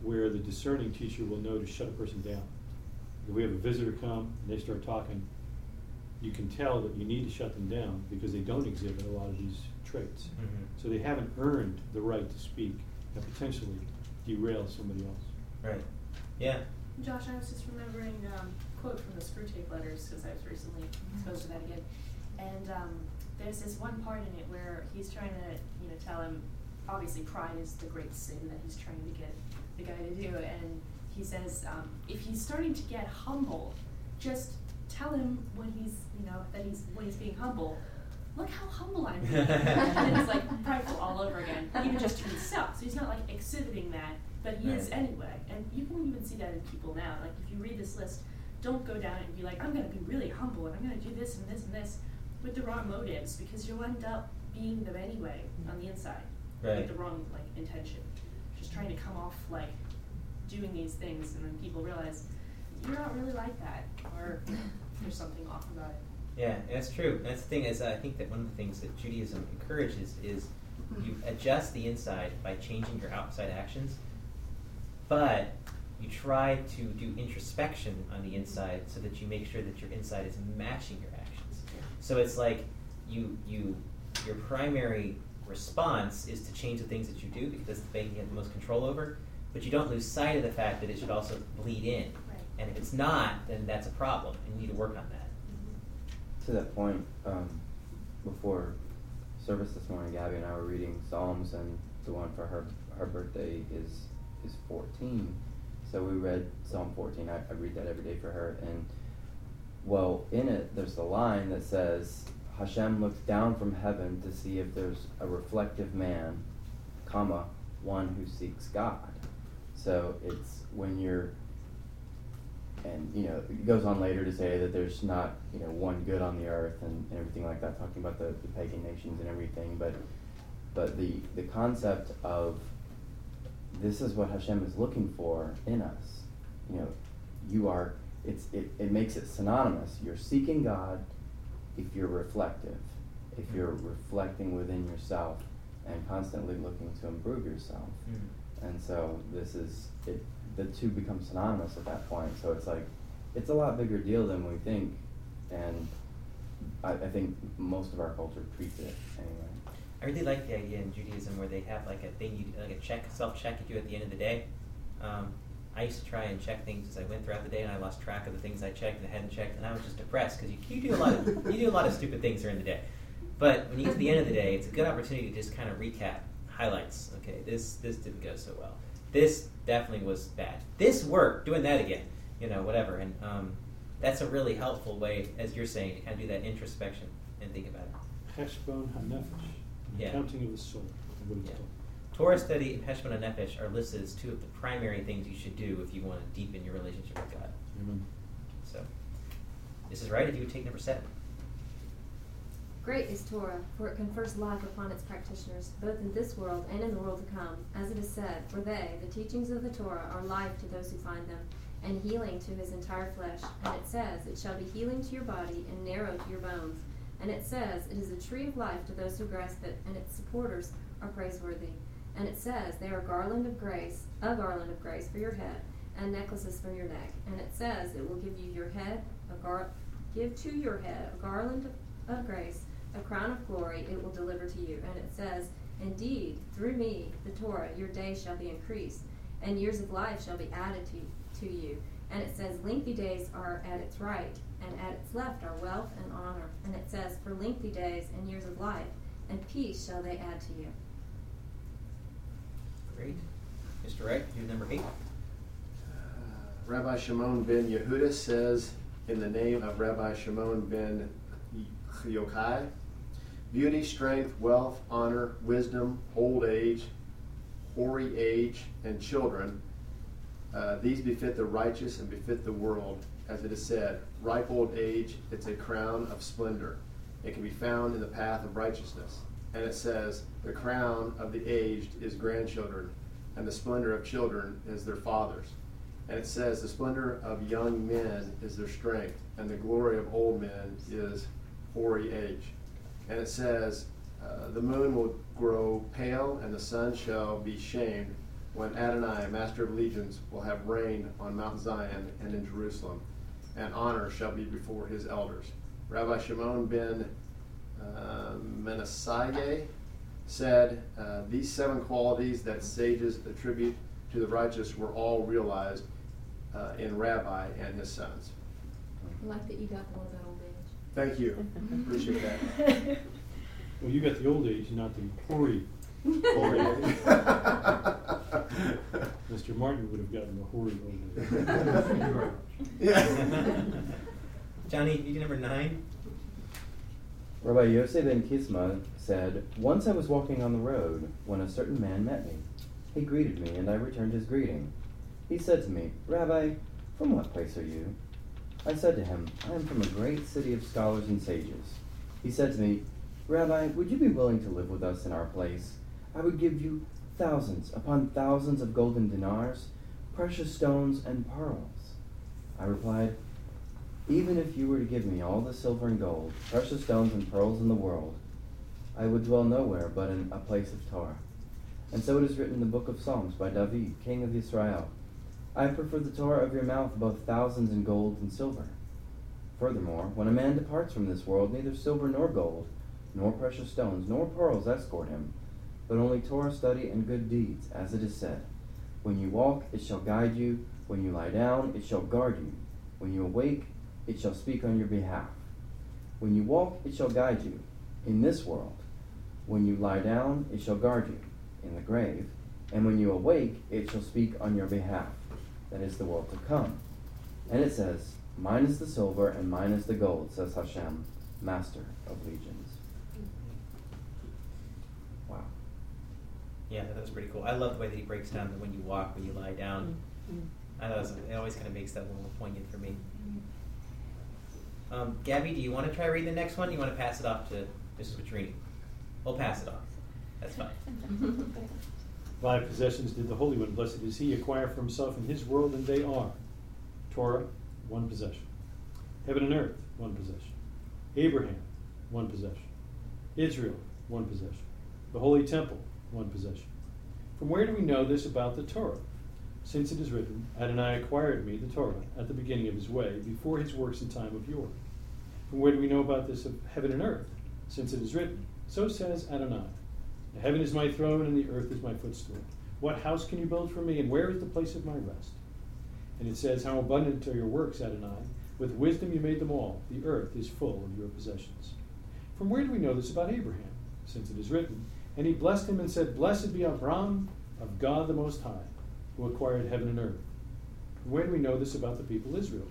where the discerning teacher will know to shut a person down. If we have a visitor come and they start talking, you can tell that you need to shut them down because they don't exhibit a lot of these traits. Mhm. So they haven't earned the right to speak and potentially derail somebody else. Right. Yeah. Josh, I was just remembering um, a quote from the Screwtape Letters because I was recently exposed to that again. And um, there's this one part in it where he's trying to, you know, tell him obviously pride is the great sin that he's trying to get the guy to do, and he says um, if he's starting to get humble, just tell him when he's you know that he's when he's being humble. Look how humble I'm being. and then he's like prideful all over again, even just to himself. So he's not like exhibiting that, but he is anyway. And you can even see that in people now. Like if you read this list, don't go down and be like, I'm going to be really humble and I'm going to do this and this and this with the wrong motives because you'll end up being them anyway on the inside Right. with the wrong like intention. Just trying to come off like doing these things and then people realize you're not really like that or there's something off about it. Yeah, that's true. That's the thing is, I think that one of the things that Judaism encourages is mm-hmm. you adjust the inside by changing your outside actions, but you try to do introspection on the inside so that you make sure that your inside is matching your actions. So it's like you you your primary response is to change the things that you do because that's the thing you have the most control over, but you don't lose sight of the fact that it should also bleed in. Right. And if it's not, then that's a problem, and you need to work on that. To that point, um, before service this morning, Gabby and I were reading Psalms, and the one for her her birthday is is fourteen. So we read Psalm fourteen. I, I read that every day for her, and well, in it, there's the line that says, "Hashem looks down from heaven to see if there's a reflective man, comma, one who seeks God." So it's when you're and you know it goes on later to say that there's not you know one good on the earth and, and everything like that talking about the, the pagan nations and everything but but the the concept of this is what Hashem is looking for in us you know you are it's it, it makes it synonymous you're seeking God if you're reflective if you're reflecting within yourself and constantly looking to improve yourself. And so this is it the two become synonymous at that point. So it's like it's a lot bigger deal than we think. And I, I think most of our culture treats it anyway. I really like the idea in Judaism where they have like a thing you like a check self check you do at the end of the day. Um, I used to try and check things as I went throughout the day, and I lost track of the things I checked and I hadn't checked, and I was just depressed because you, you do a lot of you do a lot of stupid things during the day. But when you get to the end of the day, it's a good opportunity to just kind of recap highlights. Okay, this this didn't go so well. This definitely was bad. This worked. Doing that again, you know, whatever. And um, that's a really helpful way, as you're saying, to kind of do that introspection and think about it. Heshbon HaNefesh, Yeah. accounting of the soul, Yeah. Called. Torah study and Heshbon HaNefesh are listed as two of the primary things you should do if you want to deepen your relationship with God. Amen. So, this is right if you would take number seven. Great is Torah, for it confers life upon its practitioners, both in this world and in the world to come. As it is said, For they, the teachings of the Torah, are life to those who find them, and healing to his entire flesh. And it says, It shall be healing to your body and narrow to your bones. And it says, It is a tree of life to those who grasp it, and its supporters are praiseworthy. And it says, They are garland of grace, a garland of grace for your head, and necklaces for your neck. And it says, It will give you your head, a gar- give to your head a garland of, of grace, a crown of glory it will deliver to you. And it says, Indeed, through me, the Torah, your days shall be increased, and years of life shall be added to, to you. And it says, Lengthy days are at its right, and at its left are wealth and honor. And it says, For lengthy days and years of life, and peace shall they add to you. Great. Mr. Wright, you're number eight. Rabbi Shimon ben Yehuda says, in the name of Rabbi Shimon ben Yochai, beauty, strength, wealth, honor, wisdom, old age, hoary age, and children, uh, these befit the righteous and befit the world, as it is said, ripe old age, it's a crown of splendor. It can be found in the path of righteousness. And it says, the crown of the aged is grandchildren, and the splendor of children is their fathers. And it says, the splendor of young men is their strength, and the glory of old men is hoary age. And it says, uh, the moon will grow pale, and the sun shall be shamed when Adonai, master of legions, will have reign on Mount Zion and in Jerusalem, and honor shall be before his elders. Rabbi Shimon ben uh, Menasya said, uh, These seven qualities that sages attribute to the righteous were all realized uh, in Rabbi and his sons. I like that you got the one about old age. Thank you. I appreciate that. Well, you got the old age, not the hoary Mr. Martin would have gotten the horrid over Yeah. Johnny, you number nine. Rabbi Yosef ben Kisma said, Once I was walking on the road when a certain man met me. He greeted me, and I returned his greeting. He said to me, Rabbi, from what place are you? I said to him, I am from a great city of scholars and sages. He said to me, Rabbi, would you be willing to live with us in our place? I would give you thousands upon thousands of golden dinars, precious stones, and pearls. I replied, Even if you were to give me all the silver and gold, precious stones and pearls in the world, I would dwell nowhere but in a place of Torah. And so it is written in the book of Psalms by David, king of Israel. I prefer the Torah of your mouth above thousands in gold and silver. Furthermore, when a man departs from this world, neither silver nor gold, nor precious stones, nor pearls escort him, but only Torah study and good deeds, as it is said. When you walk, it shall guide you. When you lie down, it shall guard you. When you awake, it shall speak on your behalf. When you walk, it shall guide you in this world. When you lie down, it shall guard you in the grave. And when you awake, it shall speak on your behalf. That is the world to come. And it says, Mine is the silver and mine is the gold, says Hashem, master of legions. Wow. Yeah, that was pretty cool. I love the way that he breaks down that when you walk, when you lie down. Mm-hmm. I thought it, was, it always kind of makes that a little poignant for me. Um, Gabby, do you want to try read the next one? Or you want to pass it off to Mrs. Petrini? We'll pass it off. That's fine. Five possessions did the Holy One, blessed is He, acquire for Himself in His world, and they are Torah, one possession. Heaven and earth, one possession. Abraham, one possession. Israel, one possession. The Holy Temple, one possession. From where do we know this about the Torah? Since it is written, Adonai acquired me, the Torah, at the beginning of his way, before his works in time of yore. From where do we know about this of heaven and earth? Since it is written, So says Adonai, The heaven is my throne, and the earth is my footstool. What house can you build for me, and where is the place of my rest? And it says, How abundant are your works, Adonai! With wisdom you made them all. The earth is full of your possessions. From where do we know this about Abraham? Since it is written, And he blessed him and said, Blessed be Abram of God the Most High, who acquired heaven and earth. From where do we know this about the people Israel?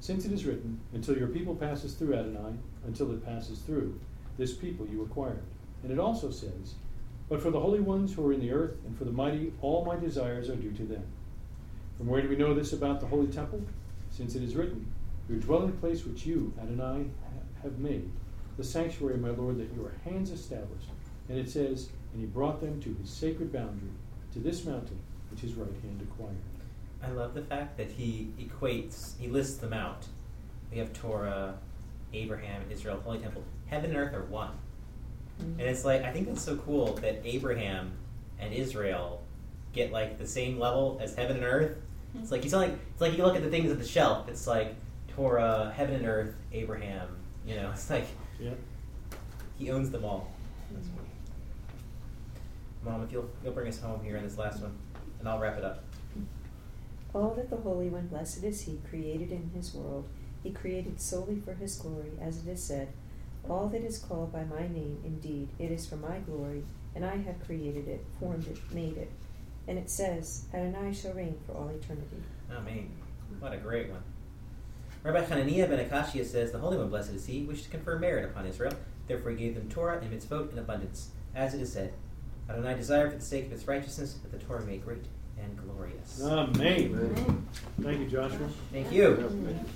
Since it is written, Until your people passes through Adonai, until it passes through, this people you acquired. And it also says, But for the holy ones who are in the earth, and for the mighty, all my desires are due to them. From where do we know this about the holy temple? Since it is written, Your dwelling place which you, Adonai, have made, the sanctuary, my Lord, that your hands established. And it says, And he brought them to his sacred boundary, to this mountain which his right hand acquired. I love the fact that he equates, he lists them out. We have Torah, Abraham, Israel, Holy Temple. Heaven and earth are one. Mm-hmm. And it's like, I think that's so cool that Abraham and Israel get like the same level as heaven and earth. Mm-hmm. It's like, he's like, it's like you look at the things at the shelf, it's like Torah, heaven and earth, Abraham. You know, it's like Yeah. he owns them all. That's mm-hmm. cool. Mom, if you'll, you'll bring us home here in this last one, and I'll wrap it up. All that the Holy One, blessed is He, created in His world, He created solely for His glory, as it is said, All that is called by my name, indeed, it is for my glory, and I have created it, formed it, made it. And it says, Adonai shall reign for all eternity. Amen. What a great one. Rabbi Hananiah ben Akashia says, The Holy One, blessed is He, wished to confer merit upon Israel. Therefore he gave them Torah and mitzvot in abundance. As it is said, Adonai desired for the sake of its righteousness that the Torah made great and glorious. Amen. Thank you, Joshua. Thank you.